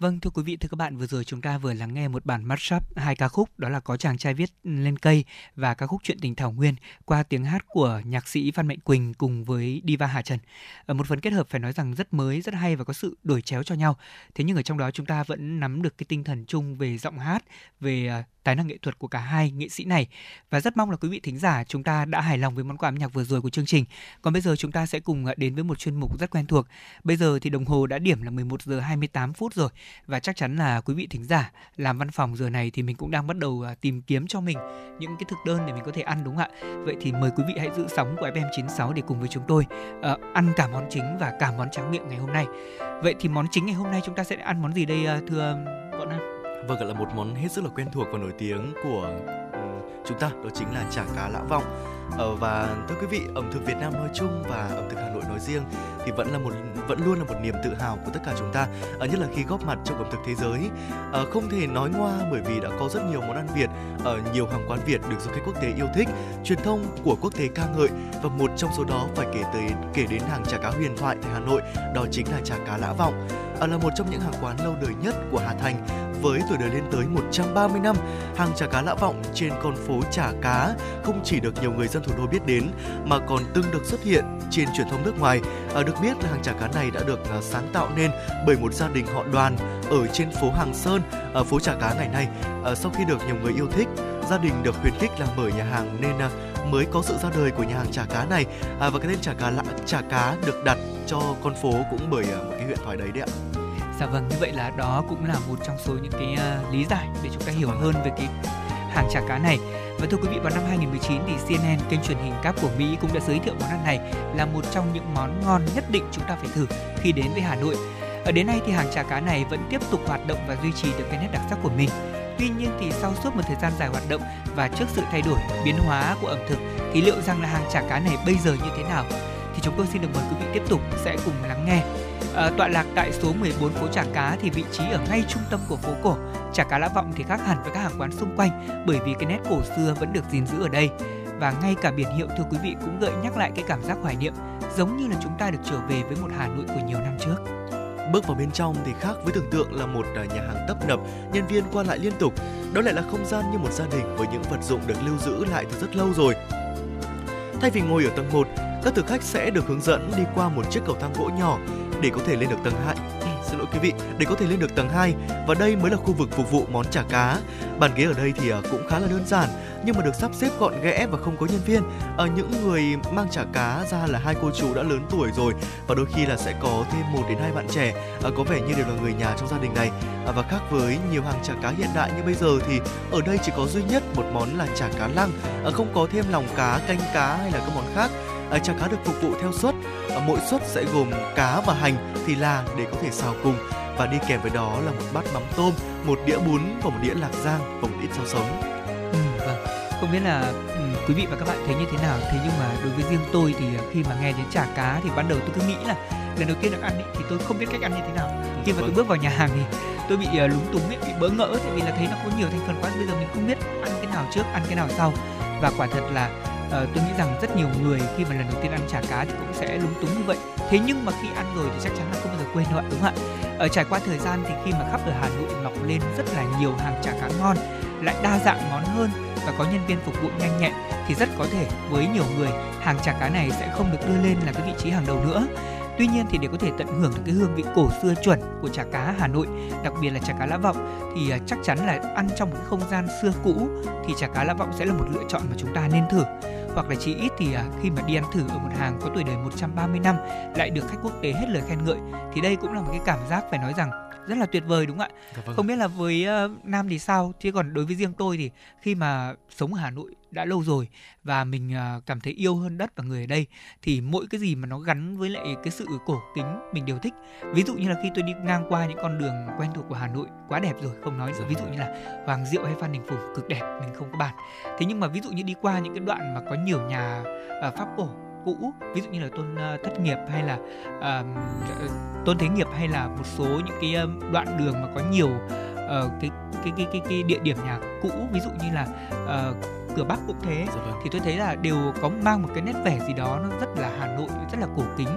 Vâng thưa quý vị thưa các bạn vừa rồi chúng ta vừa lắng nghe một bản mashup hai ca khúc đó là có chàng trai viết lên cây và ca khúc chuyện tình thảo nguyên qua tiếng hát của nhạc sĩ Phan Mạnh Quỳnh cùng với Diva Hà Trần. Ở một phần kết hợp phải nói rằng rất mới, rất hay và có sự đổi chéo cho nhau. Thế nhưng ở trong đó chúng ta vẫn nắm được cái tinh thần chung về giọng hát, về ờ, tài năng nghệ thuật của cả hai nghệ sĩ này và rất mong là quý vị thính giả chúng ta đã hài lòng với món quà âm nhạc vừa rồi của chương trình. Còn bây giờ chúng ta sẽ cùng à, đến với một chuyên mục rất quen thuộc. Bây giờ thì đồng hồ đã điểm là 11 giờ 28 phút rồi và chắc chắn là quý vị thính giả làm văn phòng giờ này thì mình cũng đang bắt đầu à, tìm kiếm cho mình những cái thực đơn để mình có thể ăn đúng không ạ? Vậy thì mời quý vị hãy giữ sóng của FM96 để cùng với chúng tôi uh, ăn cả món chính và cả món tráng miệng ngày hôm nay. Vậy thì món chính ngày hôm nay chúng ta sẽ ăn món gì đây uh, thưa bọn anh? Vâng, gọi là một món hết sức là quen thuộc và nổi tiếng của chúng ta đó chính là chả cá lã vọng. Ờ, và thưa quý vị ẩm thực Việt Nam nói chung và ẩm thực Hà Nội nói riêng thì vẫn là một vẫn luôn là một niềm tự hào của tất cả chúng ta ờ, nhất là khi góp mặt trong ẩm thực thế giới. Ờ, không thể nói ngoa bởi vì đã có rất nhiều món ăn Việt ở nhiều hàng quán Việt được du khách quốc tế yêu thích truyền thông của quốc tế ca ngợi và một trong số đó phải kể tới kể đến hàng chả cá huyền thoại tại Hà Nội đó chính là chả cá lã vọng. Ờ, là một trong những hàng quán lâu đời nhất của Hà Thành với tuổi đời lên tới 130 năm, hàng chả cá Lã Vọng trên con phố chả cá không chỉ được nhiều người dân thủ đô biết đến mà còn từng được xuất hiện trên truyền thông nước ngoài. À, được biết là hàng chả cá này đã được à, sáng tạo nên bởi một gia đình họ Đoàn ở trên phố Hàng Sơn, ở phố chả cá ngày nay. À, sau khi được nhiều người yêu thích, gia đình được khuyến khích là mở nhà hàng nên à, mới có sự ra đời của nhà hàng chả cá này à, và cái tên chả cá lạ chả cá được đặt cho con phố cũng bởi à, một cái huyện thoại đấy đấy ạ. Dạ vâng, như vậy là đó cũng là một trong số những cái uh, lý giải để chúng ta hiểu hơn về cái hàng chả cá này. Và thưa quý vị, vào năm 2019 thì CNN, kênh truyền hình cáp của Mỹ cũng đã giới thiệu món ăn này là một trong những món ngon nhất định chúng ta phải thử khi đến với Hà Nội. Ở đến nay thì hàng chả cá này vẫn tiếp tục hoạt động và duy trì được cái nét đặc sắc của mình. Tuy nhiên thì sau suốt một thời gian dài hoạt động và trước sự thay đổi, biến hóa của ẩm thực thì liệu rằng là hàng chả cá này bây giờ như thế nào? Thì chúng tôi xin được mời quý vị tiếp tục sẽ cùng lắng nghe À, tọa lạc tại số 14 phố Trà Cá thì vị trí ở ngay trung tâm của phố cổ. Trà Cá Lã Vọng thì khác hẳn với các hàng quán xung quanh bởi vì cái nét cổ xưa vẫn được gìn giữ ở đây. Và ngay cả biển hiệu thưa quý vị cũng gợi nhắc lại cái cảm giác hoài niệm giống như là chúng ta được trở về với một Hà Nội của nhiều năm trước. Bước vào bên trong thì khác với tưởng tượng là một à, nhà hàng tấp nập, nhân viên qua lại liên tục. Đó lại là không gian như một gia đình với những vật dụng được lưu giữ lại từ rất lâu rồi. Thay vì ngồi ở tầng 1, các thực khách sẽ được hướng dẫn đi qua một chiếc cầu thang gỗ nhỏ để có thể lên được tầng 2 ừ, xin lỗi quý vị để có thể lên được tầng 2 và đây mới là khu vực phục vụ món chả cá bàn ghế ở đây thì à, cũng khá là đơn giản nhưng mà được sắp xếp gọn ghẽ và không có nhân viên. Ở à, những người mang chả cá ra là hai cô chú đã lớn tuổi rồi và đôi khi là sẽ có thêm một đến hai bạn trẻ. À, có vẻ như đều là người nhà trong gia đình này. Ờ, và khác với nhiều hàng chả cá hiện đại như bây giờ thì ở đây chỉ có duy nhất một món là chả cá lăng. Không có thêm lòng cá canh cá hay là các món khác. Chả cá được phục vụ theo suất. Mỗi suất sẽ gồm cá và hành thì là để có thể xào cùng. Và đi kèm với đó là một bát mắm tôm một đĩa bún và một đĩa lạc rang và một ít rau sống không biết là ừ, quý vị và các bạn thấy như thế nào. Thế nhưng mà đối với riêng tôi thì à, khi mà nghe đến chả cá thì ban đầu tôi cứ nghĩ là lần đầu tiên được ăn ý, thì tôi không biết cách ăn như thế nào. Khi mà tôi vâng. bước vào nhà hàng thì tôi bị uh, lúng túng ấy, bị bỡ ngỡ tại vì là thấy nó có nhiều thành phần quá. Bây giờ mình không biết ăn cái nào trước ăn cái nào sau. Và quả thật là uh, tôi nghĩ rằng rất nhiều người khi mà lần đầu tiên ăn chả cá thì cũng sẽ lúng túng như vậy. Thế nhưng mà khi ăn rồi thì chắc chắn là không bao giờ quên đâu ạ đúng không ạ? Ở trải qua thời gian thì khi mà khắp ở Hà Nội mọc lên rất là nhiều hàng chả cá ngon lại đa dạng món hơn và có nhân viên phục vụ nhanh nhẹn thì rất có thể với nhiều người hàng chả cá này sẽ không được đưa lên là cái vị trí hàng đầu nữa. Tuy nhiên thì để có thể tận hưởng được cái hương vị cổ xưa chuẩn của chả cá Hà Nội, đặc biệt là chả cá Lã Vọng thì à, chắc chắn là ăn trong một cái không gian xưa cũ thì chả cá Lã Vọng sẽ là một lựa chọn mà chúng ta nên thử. Hoặc là chỉ ít thì à, khi mà đi ăn thử ở một hàng có tuổi đời 130 năm lại được khách quốc tế hết lời khen ngợi thì đây cũng là một cái cảm giác phải nói rằng rất là tuyệt vời đúng không ạ? Dạ vâng. Không biết là với uh, Nam thì sao? Chứ còn đối với riêng tôi thì khi mà sống ở Hà Nội đã lâu rồi và mình uh, cảm thấy yêu hơn đất và người ở đây thì mỗi cái gì mà nó gắn với lại cái sự cổ kính mình đều thích. Ví dụ như là khi tôi đi ngang qua những con đường quen thuộc của Hà Nội quá đẹp rồi, không nói rồi. Ví dụ như là Hoàng Diệu hay Phan Đình Phùng cực đẹp, mình không có bàn. Thế nhưng mà ví dụ như đi qua những cái đoạn mà có nhiều nhà uh, pháp cổ cũ ví dụ như là tôn uh, thất nghiệp hay là uh, tôn thế nghiệp hay là một số những cái uh, đoạn đường mà có nhiều uh, cái, cái cái cái cái địa điểm nhà cũ ví dụ như là uh, cửa bắc cũng thế dạ vâng. thì tôi thấy là đều có mang một cái nét vẻ gì đó nó rất là hà nội rất là cổ kính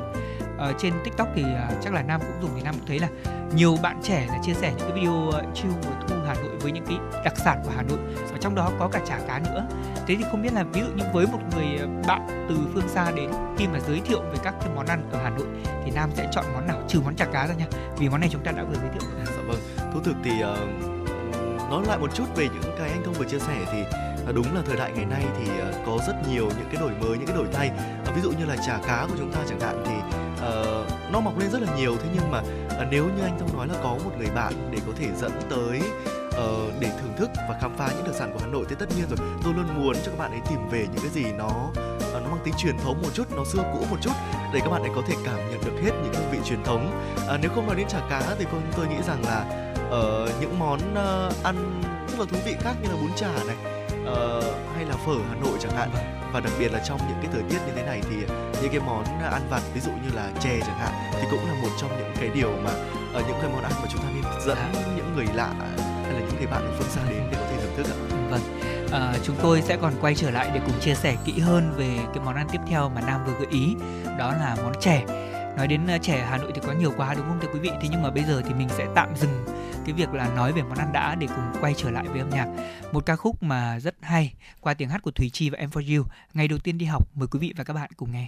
uh, trên tiktok thì uh, chắc là nam cũng dùng thì nam cũng thấy là nhiều bạn trẻ là chia sẻ những cái video ờ, chiêu mùa thu Hà Nội với những cái đặc sản của Hà Nội và trong đó có cả chả cá nữa. Thế thì không biết là ví dụ như với một người ờ, bạn từ phương xa đến khi mà giới thiệu về các cái món ăn ở Hà Nội thì Nam sẽ chọn món nào trừ món chả cá ra nha. Vì món này chúng ta đã vừa giới thiệu. À, dạ vâng. Thú thực thì uh, nói lại một chút về những cái anh thông vừa chia sẻ thì à, đúng là thời đại ngày nay thì có rất nhiều những cái đổi mới những cái đổi thay ví dụ như là chả cá của chúng ta chẳng hạn thì uh, nó mọc lên rất là nhiều thế nhưng mà uh, nếu như anh thông nói là có một người bạn để có thể dẫn tới uh, để thưởng thức và khám phá những đặc sản của Hà Nội thì tất nhiên rồi. Tôi luôn muốn cho các bạn ấy tìm về những cái gì nó uh, nó mang tính truyền thống một chút nó xưa cũ một chút để các bạn ấy có thể cảm nhận được hết những hương vị truyền thống. Uh, nếu không nói đến chả cá thì tôi, tôi nghĩ rằng là uh, những món uh, ăn rất là thú vị khác như là bún chả này uh, hay là phở Hà Nội chẳng hạn và đặc biệt là trong những cái thời tiết như thế này thì những cái món ăn vặt ví dụ như là chè chẳng hạn thì cũng là một trong những cái điều mà ở những cái món ăn mà chúng ta nên dẫn những người lạ hay là những người bạn ở phương xa đến để có thể thưởng thức ạ. Vâng. À, chúng tôi sẽ còn quay trở lại để cùng chia sẻ kỹ hơn về cái món ăn tiếp theo mà Nam vừa gợi ý đó là món chè nói đến ờ, chè Hà Nội thì có nhiều quá đúng không thưa quý vị thế nhưng mà bây giờ thì mình sẽ tạm dừng cái việc là nói về món ăn đã để cùng quay trở lại với âm nhạc. Một ca khúc mà rất hay qua tiếng hát của Thùy Chi và Em For You. Ngày đầu tiên đi học, mời quý vị và các bạn cùng nghe.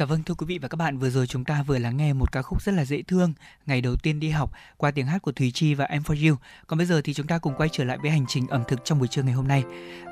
Dạ vâng thưa quý vị và các bạn, vừa rồi chúng ta vừa lắng nghe một ca khúc rất là dễ thương, ngày đầu tiên đi học qua tiếng hát của Thùy Chi và Em For You. Còn bây giờ thì chúng ta cùng quay trở lại với hành trình ẩm thực trong buổi trưa ngày hôm nay.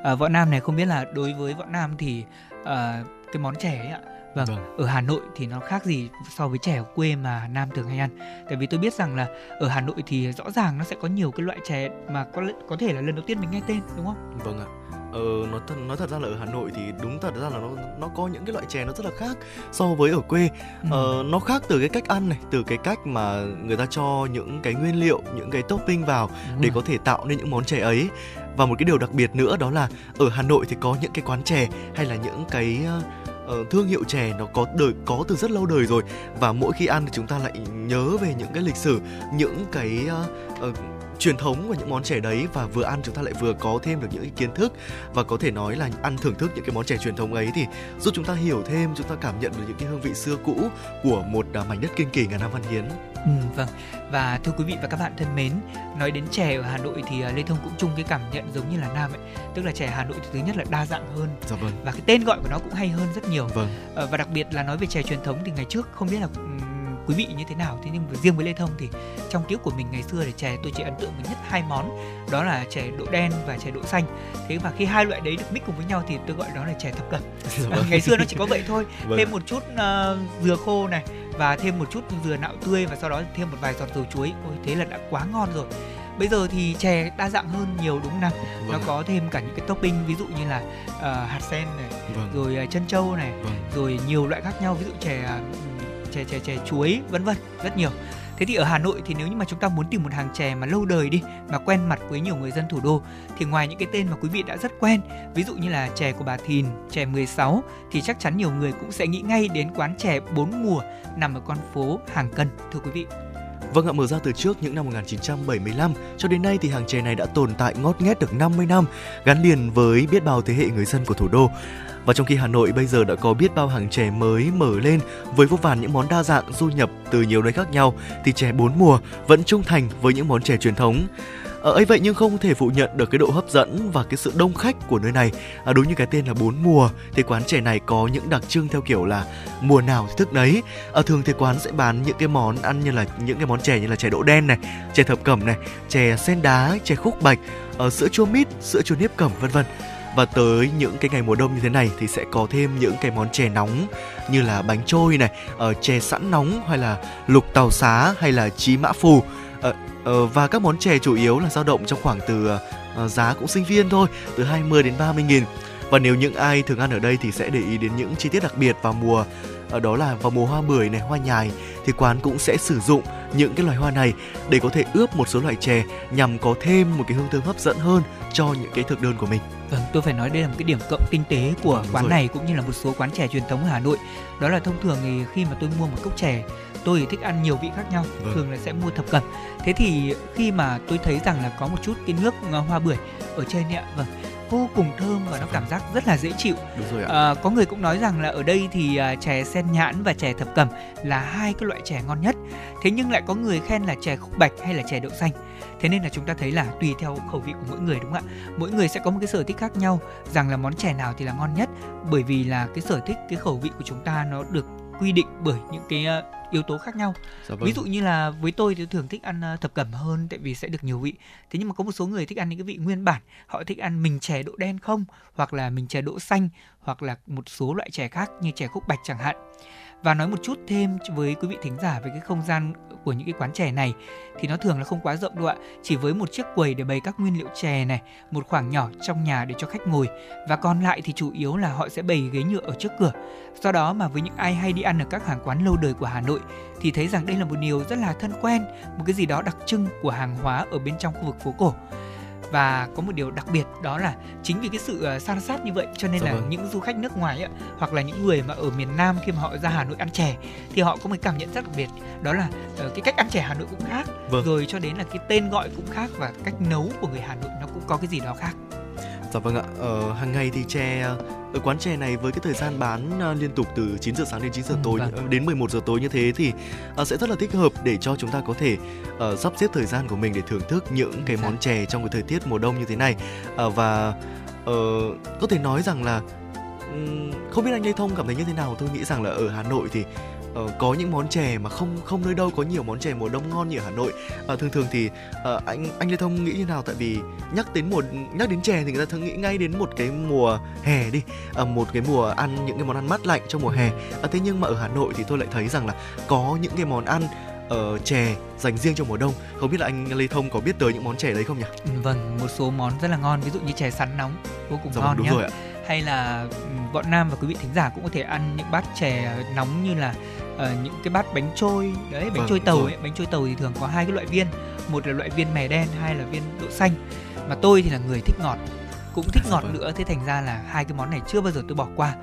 À, Võ Nam này không biết là đối với Võ Nam thì à, cái món chè ấy ạ, Vâng, vâng, ở Hà Nội thì nó khác gì so với chè ở quê mà Nam thường hay ăn? Tại vì tôi biết rằng là ở Hà Nội thì rõ ràng nó sẽ có nhiều cái loại chè mà có có thể là lần đầu tiên mình nghe tên đúng không? Vâng ạ. Ờ, nói thật nói thật ra là ở Hà Nội thì đúng thật ra là nó nó có những cái loại chè nó rất là khác so với ở quê. Ừ. Ờ, nó khác từ cái cách ăn này, từ cái cách mà người ta cho những cái nguyên liệu, những cái topping vào đúng để rồi. có thể tạo nên những món chè ấy. Và một cái điều đặc biệt nữa đó là ở Hà Nội thì có những cái quán chè hay là những cái uh, thương hiệu chè nó có đời có từ rất lâu đời rồi và mỗi khi ăn thì chúng ta lại nhớ về những cái lịch sử những cái uh, uh, truyền thống của những món chè đấy và vừa ăn chúng ta lại vừa có thêm được những cái kiến thức và có thể nói là ăn thưởng thức những cái món chè truyền thống ấy thì giúp chúng ta hiểu thêm chúng ta cảm nhận được những cái hương vị xưa cũ của một uh, mảnh đất kinh kỳ ngàn năm văn hiến. Ừ, vâng và thưa quý vị và các bạn thân mến nói đến chè ở Hà Nội thì uh, Lê Thông cũng chung cái cảm nhận giống như là Nam ấy tức là chè Hà Nội thì thứ nhất là đa dạng hơn dạ vâng. và cái tên gọi của nó cũng hay hơn rất nhiều vâng. uh, và đặc biệt là nói về chè truyền thống thì ngày trước không biết là um, quý vị như thế nào? Thế nhưng riêng với lê thông thì trong ký của mình ngày xưa để chè tôi chỉ ấn tượng với nhất hai món đó là chè đỗ đen và chè đỗ xanh. Thế và khi hai loại đấy được mix cùng với nhau thì tôi gọi đó là chè thập cẩm. À, ngày xưa nó chỉ có vậy thôi. Vâng. thêm một chút uh, dừa khô này và thêm một chút dừa nạo tươi và sau đó thêm một vài giọt dầu chuối. Ôi thế là đã quá ngon rồi. Bây giờ thì chè đa dạng hơn nhiều đúng không nào? Vâng. nó có thêm cả những cái topping ví dụ như là uh, hạt sen này vâng. rồi uh, chân trâu này vâng. rồi nhiều loại khác nhau. Ví dụ chè uh, chè chè chè chuối vân vân rất nhiều thế thì ở Hà Nội thì nếu như mà chúng ta muốn tìm một hàng chè mà lâu đời đi mà quen mặt với nhiều người dân thủ đô thì ngoài những cái tên mà quý vị đã rất quen ví dụ như là chè của bà Thìn chè 16 thì chắc chắn nhiều người cũng sẽ nghĩ ngay đến quán chè bốn mùa nằm ở con phố Hàng Cân thưa quý vị Vâng ạ, mở ra từ trước những năm 1975 cho đến nay thì hàng chè này đã tồn tại ngót nghét được 50 năm, gắn liền với biết bao thế hệ người dân của thủ đô. Và trong khi Hà Nội bây giờ đã có biết bao hàng chè mới mở lên với vô vàn những món đa dạng du nhập từ nhiều nơi khác nhau thì chè bốn mùa vẫn trung thành với những món chè truyền thống. Ở ấy vậy nhưng không thể phủ nhận được cái độ hấp dẫn và cái sự đông khách của nơi này. À, đúng như cái tên là bốn mùa thì quán chè này có những đặc trưng theo kiểu là mùa nào thì thức đấy. Ở à, thường thì quán sẽ bán những cái món ăn như là những cái món chè như là chè đỗ đen này, chè thập cẩm này, chè sen đá, chè khúc bạch, ở sữa chua mít, sữa chua nếp cẩm vân vân và tới những cái ngày mùa đông như thế này thì sẽ có thêm những cái món chè nóng như là bánh trôi này, uh, chè sẵn nóng hay là lục tàu xá hay là chí mã phù. Uh, uh, và các món chè chủ yếu là dao động trong khoảng từ uh, giá cũng sinh viên thôi từ 20 đến 30 nghìn. Và nếu những ai thường ăn ở đây thì sẽ để ý đến những chi tiết đặc biệt vào mùa ở đó là vào mùa hoa bưởi này hoa nhài thì quán cũng sẽ sử dụng những cái loài hoa này để có thể ướp một số loại chè nhằm có thêm một cái hương thơm hấp dẫn hơn cho những cái thực đơn của mình. Vâng, tôi phải nói đây là một cái điểm cộng kinh tế của Đúng quán rồi. này cũng như là một số quán chè truyền thống ở Hà Nội. Đó là thông thường thì khi mà tôi mua một cốc chè, tôi thích ăn nhiều vị khác nhau, vâng. thường là sẽ mua thập cẩm. Thế thì khi mà tôi thấy rằng là có một chút cái nước ờ, hoa bưởi ở trên ạ, vâng, vô cùng thơm và nó cảm giác rất là dễ chịu. Đúng rồi ạ. À, có người cũng nói rằng là ở đây thì uh, chè sen nhãn và chè thập cẩm là hai cái loại chè ngon nhất. Thế nhưng lại có người khen là chè khúc bạch hay là chè đậu xanh. Thế nên là chúng ta thấy là tùy theo khẩu vị của mỗi người đúng không ạ? Mỗi người sẽ có một cái sở thích khác nhau rằng là món chè nào thì là ngon nhất bởi vì là cái sở thích cái khẩu vị của chúng ta nó được quy định bởi những cái uh, yếu tố khác nhau. Dạ vâng. ví dụ như là với tôi thì tôi thường thích ăn ờ, thập cẩm hơn tại vì sẽ được nhiều vị. Thế nhưng mà có một số người thích ăn những cái vị nguyên bản họ thích ăn mình chè đỗ đen không hoặc là mình chè đỗ xanh hoặc là một số loại chè khác như chè khúc bạch chẳng hạn và nói một chút thêm với quý vị thính giả về cái không gian của những cái quán chè này thì nó thường là không quá rộng đâu ạ, chỉ với một chiếc quầy để bày các nguyên liệu chè này, một khoảng nhỏ trong nhà để cho khách ngồi. Và còn lại thì chủ yếu là họ sẽ bày ghế nhựa ở trước cửa. Do đó mà với những ai hay đi ăn ở các hàng quán lâu đời của Hà Nội thì thấy rằng đây là một điều rất là thân quen, một cái gì đó đặc trưng của hàng hóa ở bên trong khu vực phố cổ và có một điều đặc biệt đó là chính vì cái sự ờ, san sát như vậy cho nên dạ là vâng. những du khách nước ngoài ấy, hoặc là những người mà ở miền Nam khi mà họ ra Hà Nội ăn chè thì họ có một cảm nhận rất đặc biệt đó là uh, cái cách ăn chè Hà Nội cũng khác vâng. rồi cho đến là cái tên gọi cũng khác và cách nấu của người Hà Nội nó cũng có cái gì đó khác Dạ vâng ạ, ờ, hàng ngày thì chè ở quán chè này với cái thời gian bán uh, liên tục từ 9 giờ sáng đến 9 giờ Ừ, tối vâng. ờ, đến 11 giờ tối như thế thì uh, sẽ rất là thích hợp để cho chúng ta có thể uh, sắp xếp thời gian của mình để thưởng thức những cái Dạ. món chè trong cái thời tiết mùa đông như thế này Uh, và uh, có thể nói rằng là không biết anh Lê Thông cảm thấy như thế nào tôi nghĩ rằng là ở Hà Nội thì ờ, có những món chè mà không không nơi đâu có nhiều món chè mùa đông ngon như ở Hà Nội Ờ, thường thường thì ờ, anh anh Lê Thông nghĩ như nào tại vì nhắc đến mùa nhắc đến chè thì người ta thường nghĩ ngay đến một cái mùa hè đi Ờ, một cái mùa ăn những cái món ăn mát lạnh trong mùa hè Ờ, thế nhưng mà ở Hà Nội thì tôi lại thấy rằng là có những cái món ăn ở chè dành riêng cho mùa đông không biết là anh Lê Thông có biết tới những món chè đấy không nhỉ? Ừ, Vâng, một số món rất là ngon, ví dụ như chè sắn nóng vô cùng Dạ vâng, ngon đúng nhá. rồi ạ. Hay là bọn Nam và quý vị thính giả cũng có thể ăn những bát chè nóng như là ờ, những cái bát bánh trôi, đấy bánh Vâng, trôi tàu rồi. ấy, bánh trôi tàu thì thường có hai cái loại viên, một là loại viên mè đen, hai là viên đậu xanh. Mà tôi thì là người thích ngọt, cũng thích ngọt vâng. nữa, thế thành ra là hai cái món này chưa bao giờ tôi bỏ qua.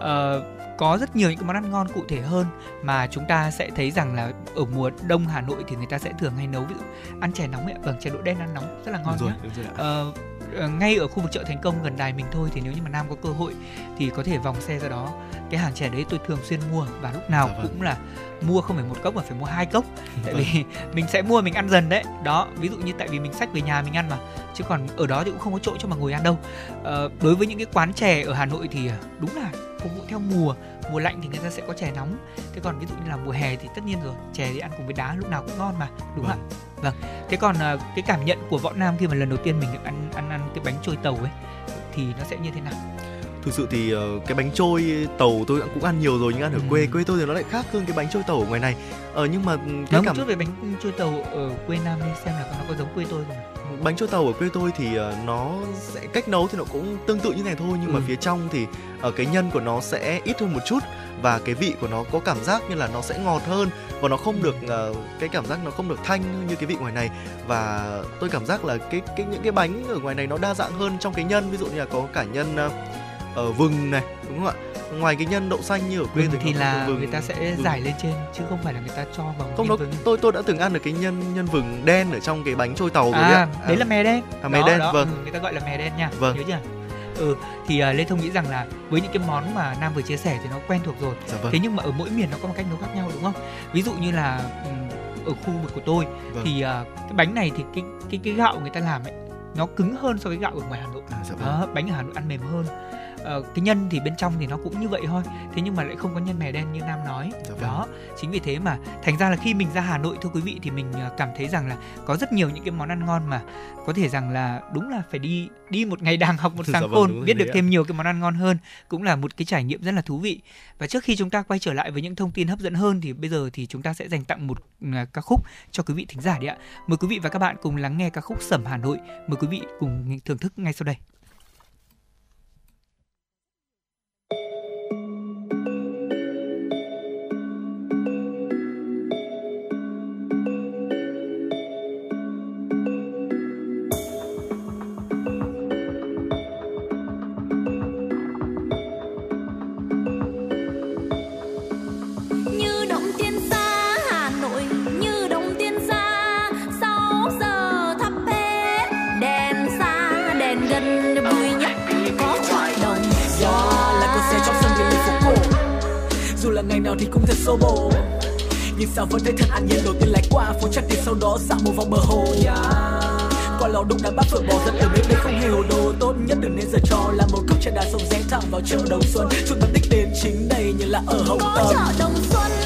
Ờ, có rất nhiều những cái món ăn ngon cụ thể hơn mà chúng ta sẽ thấy rằng là ở mùa đông Hà Nội thì người ta sẽ thường hay nấu ví dụ ăn chè nóng ấy, vâng chè đỗ đen ăn nóng rất là ngon Đúng rồi, nhá. rồi. Ờ, ờ, ngay ở khu vực chợ Thành Công gần đài mình thôi thì nếu như mà Nam có cơ hội thì có thể vòng xe ra đó. Cái hàng chè đấy tôi thường xuyên mua và lúc nào Dạ vâng. cũng là mua không phải một cốc mà phải mua hai cốc. Tại Vâng. vì mình sẽ mua mình ăn dần đấy. Đó, ví dụ như tại vì mình xách về nhà mình ăn mà chứ còn ở đó thì cũng không có chỗ cho mà ngồi ăn đâu. Ờ, đối với những cái quán chè ở Hà Nội thì đúng là phục vụ theo mùa mùa lạnh thì người ta sẽ có chè nóng thế còn ví dụ như là mùa hè thì tất nhiên rồi chè thì ăn cùng với đá lúc nào cũng ngon mà đúng không ạ vâng. Thế còn uh, cái cảm nhận của võ nam khi mà lần đầu tiên mình được ăn ăn ăn cái bánh trôi tàu ấy thì nó sẽ như thế nào? Thực sự thì ờ, cái bánh trôi tàu tôi cũng ăn nhiều rồi nhưng ăn ở Ừ. quê quê tôi thì nó lại khác hơn cái bánh trôi tàu ở ngoài này. Ờ nhưng mà ừ, cái nói cảm chút về bánh trôi tàu ở quê nam đi xem là nó có giống quê tôi không bánh trôi tàu ở quê tôi thì ờ, nó sẽ cách nấu thì nó cũng tương tự như này thôi nhưng mà Ừ. phía trong thì ở cái nhân của nó sẽ ít hơn một chút và cái vị của nó có cảm giác như là nó sẽ ngọt hơn và nó không được ờ, cái cảm giác nó không được thanh như cái vị ngoài này và tôi cảm giác là cái cái những cái bánh ở ngoài này nó đa dạng hơn trong cái nhân ví dụ như là có cả nhân ờ, ờ, vừng này đúng không ạ ngoài cái nhân đậu xanh như ở quê Vừng thì là vừng- người ta sẽ vừng. giải lên trên chứ không phải là người ta cho vào không vừng. tôi tôi đã từng ăn được cái nhân nhân vừng đen ở trong cái bánh trôi tàu rồi đấy à, đấy là mè đen À, mè Đó, đen, đó, vâng. ừ, người ta gọi là mè đen nha Vâng. nhớ chưa ừ thì uh, lê thông nghĩ rằng là với những cái món mà nam vừa chia sẻ thì nó quen thuộc rồi Dạ vâng. thế nhưng mà ở mỗi miền nó có một cách nấu khác nhau đúng không ví dụ như là ở khu vực của tôi Vâng. thì ờ, cái bánh này thì cái cái cái gạo người ta làm ấy nó cứng hơn so với gạo ở ngoài Hà Nội À, dạ vâng. đó, bánh ở Hà Nội ăn mềm hơn Ờ, cái nhân thì bên trong thì nó cũng như vậy thôi. Thế nhưng mà lại không có nhân mè đen như nam nói. Dạ vâng. đó chính vì thế mà thành ra là khi mình ra Hà Nội thưa quý vị thì mình ờ, cảm thấy rằng là có rất nhiều những cái món ăn ngon mà có thể rằng là đúng là phải đi đi một ngày đàng học một Dạ sáng vâng, khôn đúng rồi biết được thêm nhiều cái món ăn ngon hơn cũng là một cái trải nghiệm rất là thú vị. Và trước khi chúng ta quay trở lại với những thông tin hấp dẫn hơn thì bây giờ thì chúng ta sẽ dành tặng một à, ca khúc cho quý vị thính giả đấy ạ. Mời quý vị và các bạn cùng lắng nghe ca khúc Sẩm Hà Nội. Mời quý vị cùng thưởng thức ngay sau đây nào thì cũng thật xô bồ Nhưng sao vẫn thấy thật an nhiên đầu tiên lái qua phố chắc thì sau đó dạo một vòng bờ hồ Qua lò đụng đám bát phở bò dẫn từ bếp đây không hề hồ đồ. Tốt nhất đừng nên giờ trò là một cốc trà đá sông rẽ thẳng vào chợ đồng xuân. Chúng ta đích đến chính đây như là ở Hồng Tâm chợ đồng xuân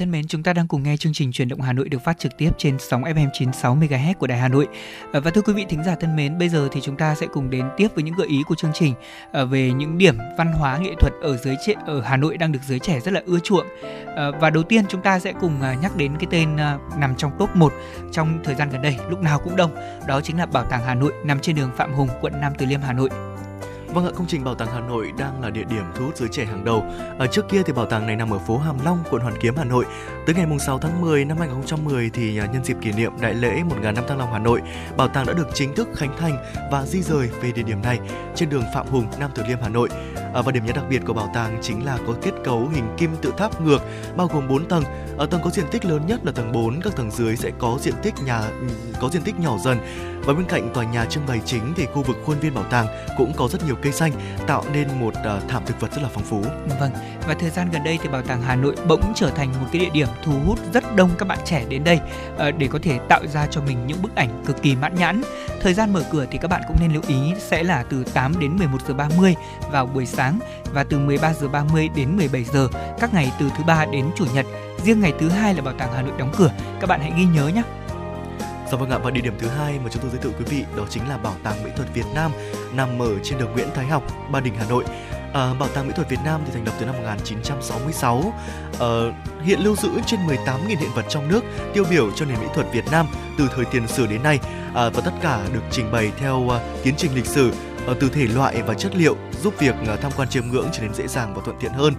thân mến, chúng ta đang cùng nghe chương trình truyền động Hà Nội được phát trực tiếp trên sóng FM 96 MHz của Đài Hà Nội. À, và thưa quý vị thính giả thân mến, bây giờ thì chúng ta sẽ cùng đến tiếp với những gợi ý của chương trình à, về những điểm văn hóa nghệ thuật ở giới trẻ ở Hà Nội đang được giới trẻ rất là ưa chuộng. À, và đầu tiên chúng ta sẽ cùng nhắc đến cái tên nằm trong top 1 trong thời gian gần đây, lúc nào cũng đông. Đó chính là Bảo tàng Hà Nội nằm trên đường Phạm Hùng, quận Nam Từ Liêm, Hà Nội. Vâng ạ, công trình Bảo tàng Hà Nội đang là địa điểm thu hút giới trẻ hàng đầu. Ở trước kia thì bảo tàng này nằm ở phố Hàm Long, quận Hoàn Kiếm, Hà Nội. Tới ngày 6 tháng 10 năm 2010 thì à, nhân dịp kỷ niệm đại lễ 1000 năm Thăng Long Hà Nội, bảo tàng đã được chính thức khánh thành và di rời về địa điểm này trên đường Phạm Hùng, Nam Từ Liêm, Hà Nội. À, và điểm nhấn đặc biệt của bảo tàng chính là có kết cấu hình kim tự tháp ngược bao gồm 4 tầng. Ở tầng có diện tích lớn nhất là tầng 4, các tầng dưới sẽ có diện tích nhà có diện tích nhỏ dần. Và bên cạnh tòa nhà trưng bày chính thì khu vực khuôn viên bảo tàng cũng có rất nhiều cây xanh tạo nên một ờ, thảm thực vật rất là phong phú. Vâng, và thời gian gần đây thì Bảo tàng Hà Nội bỗng trở thành một cái địa điểm thu hút rất đông các bạn trẻ đến đây ờ, để có thể tạo ra cho mình những bức ảnh cực kỳ mãn nhãn. Thời gian mở cửa thì các bạn cũng nên lưu ý sẽ là từ 8 đến 11 giờ 30 vào buổi sáng và từ 13 giờ 30 đến 17 giờ các ngày từ thứ ba đến chủ nhật. Riêng ngày thứ hai là Bảo tàng Hà Nội đóng cửa. Các bạn hãy ghi nhớ nhé. Dạ vâng ạ và địa điểm thứ hai mà chúng tôi giới thiệu quý vị đó chính là Bảo tàng Mỹ thuật Việt Nam nằm ở trên đường Nguyễn Thái Học, Ba Đình, Hà Nội. À, Bảo tàng Mỹ thuật Việt Nam thì thành lập từ năm 1966, À, ờ, hiện lưu giữ trên 18.000 hiện vật trong nước tiêu biểu cho nền mỹ thuật Việt Nam từ thời tiền sử đến nay à, và tất cả được trình bày theo à, tiến trình lịch sử à, từ thể loại và chất liệu giúp việc à, tham quan chiêm ngưỡng trở nên dễ dàng và thuận tiện hơn.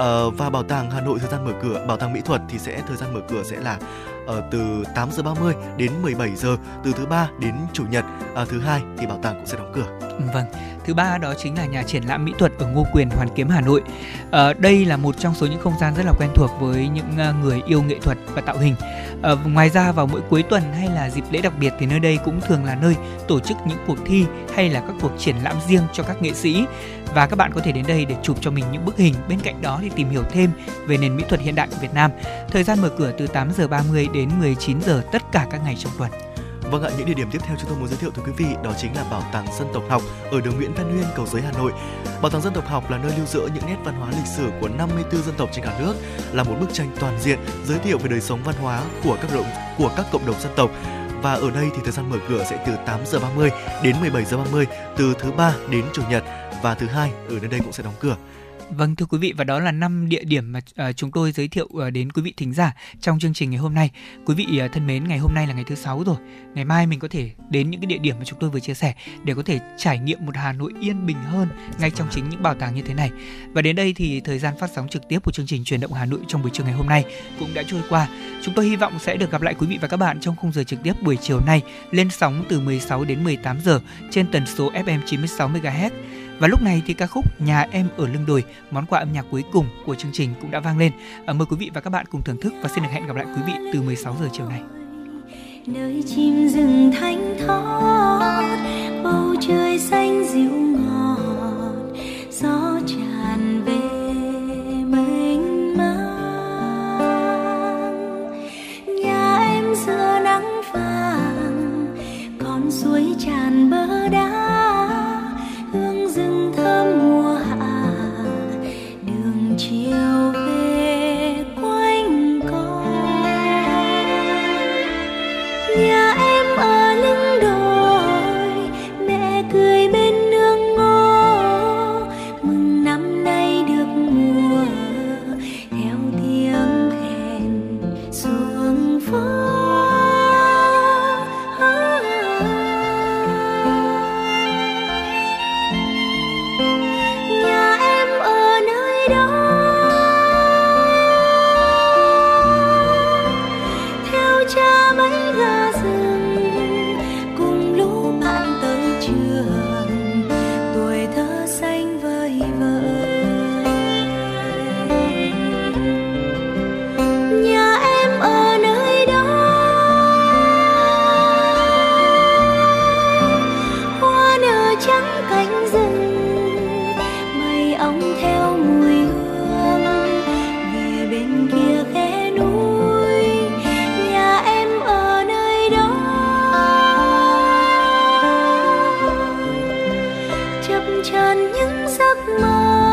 Ờ, và bảo tàng Hà Nội thời gian mở cửa, bảo tàng mỹ thuật thì sẽ thời gian mở cửa sẽ là ờ, từ 8 giờ 30 đến 17 giờ từ thứ ba đến chủ nhật. À, thứ hai thì bảo tàng cũng sẽ đóng cửa. Vâng, thứ ba đó chính là nhà triển lãm mỹ thuật ở Ngô Quyền, Hoàn Kiếm, Hà Nội. Ờ, đây là một trong số những không gian rất là quen thuộc với những ờ, người yêu nghệ thuật và tạo hình. Ờ, ngoài ra vào mỗi cuối tuần hay là dịp lễ đặc biệt thì nơi đây cũng thường là nơi tổ chức những cuộc thi hay là các cuộc triển lãm riêng cho các nghệ sĩ và các bạn có thể đến đây để chụp cho mình những bức hình. Bên cạnh đó thì tìm hiểu thêm về nền mỹ thuật hiện đại của Việt Nam. Thời gian mở cửa từ 8 giờ 30 đến 19 giờ tất cả các ngày trong tuần. Vâng ạ, những địa điểm tiếp theo chúng tôi muốn giới thiệu tới quý vị đó chính là Bảo tàng Dân tộc học ở đường Nguyễn Văn Huyên, Cầu Giấy, Hà Nội. Bảo tàng Dân tộc học là nơi lưu giữ những nét văn hóa lịch sử của 54 dân tộc trên cả nước, là một bức tranh toàn diện giới thiệu về đời sống văn hóa của các cộng của các cộng đồng dân tộc. Và ở đây thì thời gian mở cửa sẽ từ 8 giờ 30 đến 17 giờ 30 từ thứ ba đến chủ nhật và thứ hai ở nơi đây cũng sẽ đóng cửa. Vâng thưa quý vị và đó là năm địa điểm mà uh, chúng tôi giới thiệu uh, đến quý vị thính giả trong chương trình ngày hôm nay. Quý vị uh, thân mến, ngày hôm nay là ngày thứ sáu rồi. Ngày mai mình có thể đến những cái địa điểm mà chúng tôi vừa chia sẻ để có thể trải nghiệm một Hà Nội yên bình hơn ngay trong chính những bảo tàng như thế này. Và đến đây thì thời gian phát sóng trực tiếp của chương trình truyền động Hà Nội trong buổi trưa ngày hôm nay cũng đã trôi qua. Chúng tôi hy vọng sẽ được gặp lại quý vị và các bạn trong khung giờ trực tiếp buổi chiều nay lên sóng từ 16 đến 18 giờ trên tần số FM 96 MHz. Và lúc này thì ca khúc Nhà em ở lưng đồi, món quà âm nhạc cuối cùng của chương trình cũng đã vang lên. À, mời quý vị và các bạn cùng thưởng thức và xin được hẹn gặp lại quý vị từ 16 giờ chiều nay. nơi chim rừng thanh thoát, bầu trời xanh dịu ngọt gió tràn về mênh mang nhà em giữa nắng vàng con suối tràn bờ đá chập chờn những giấc mơ.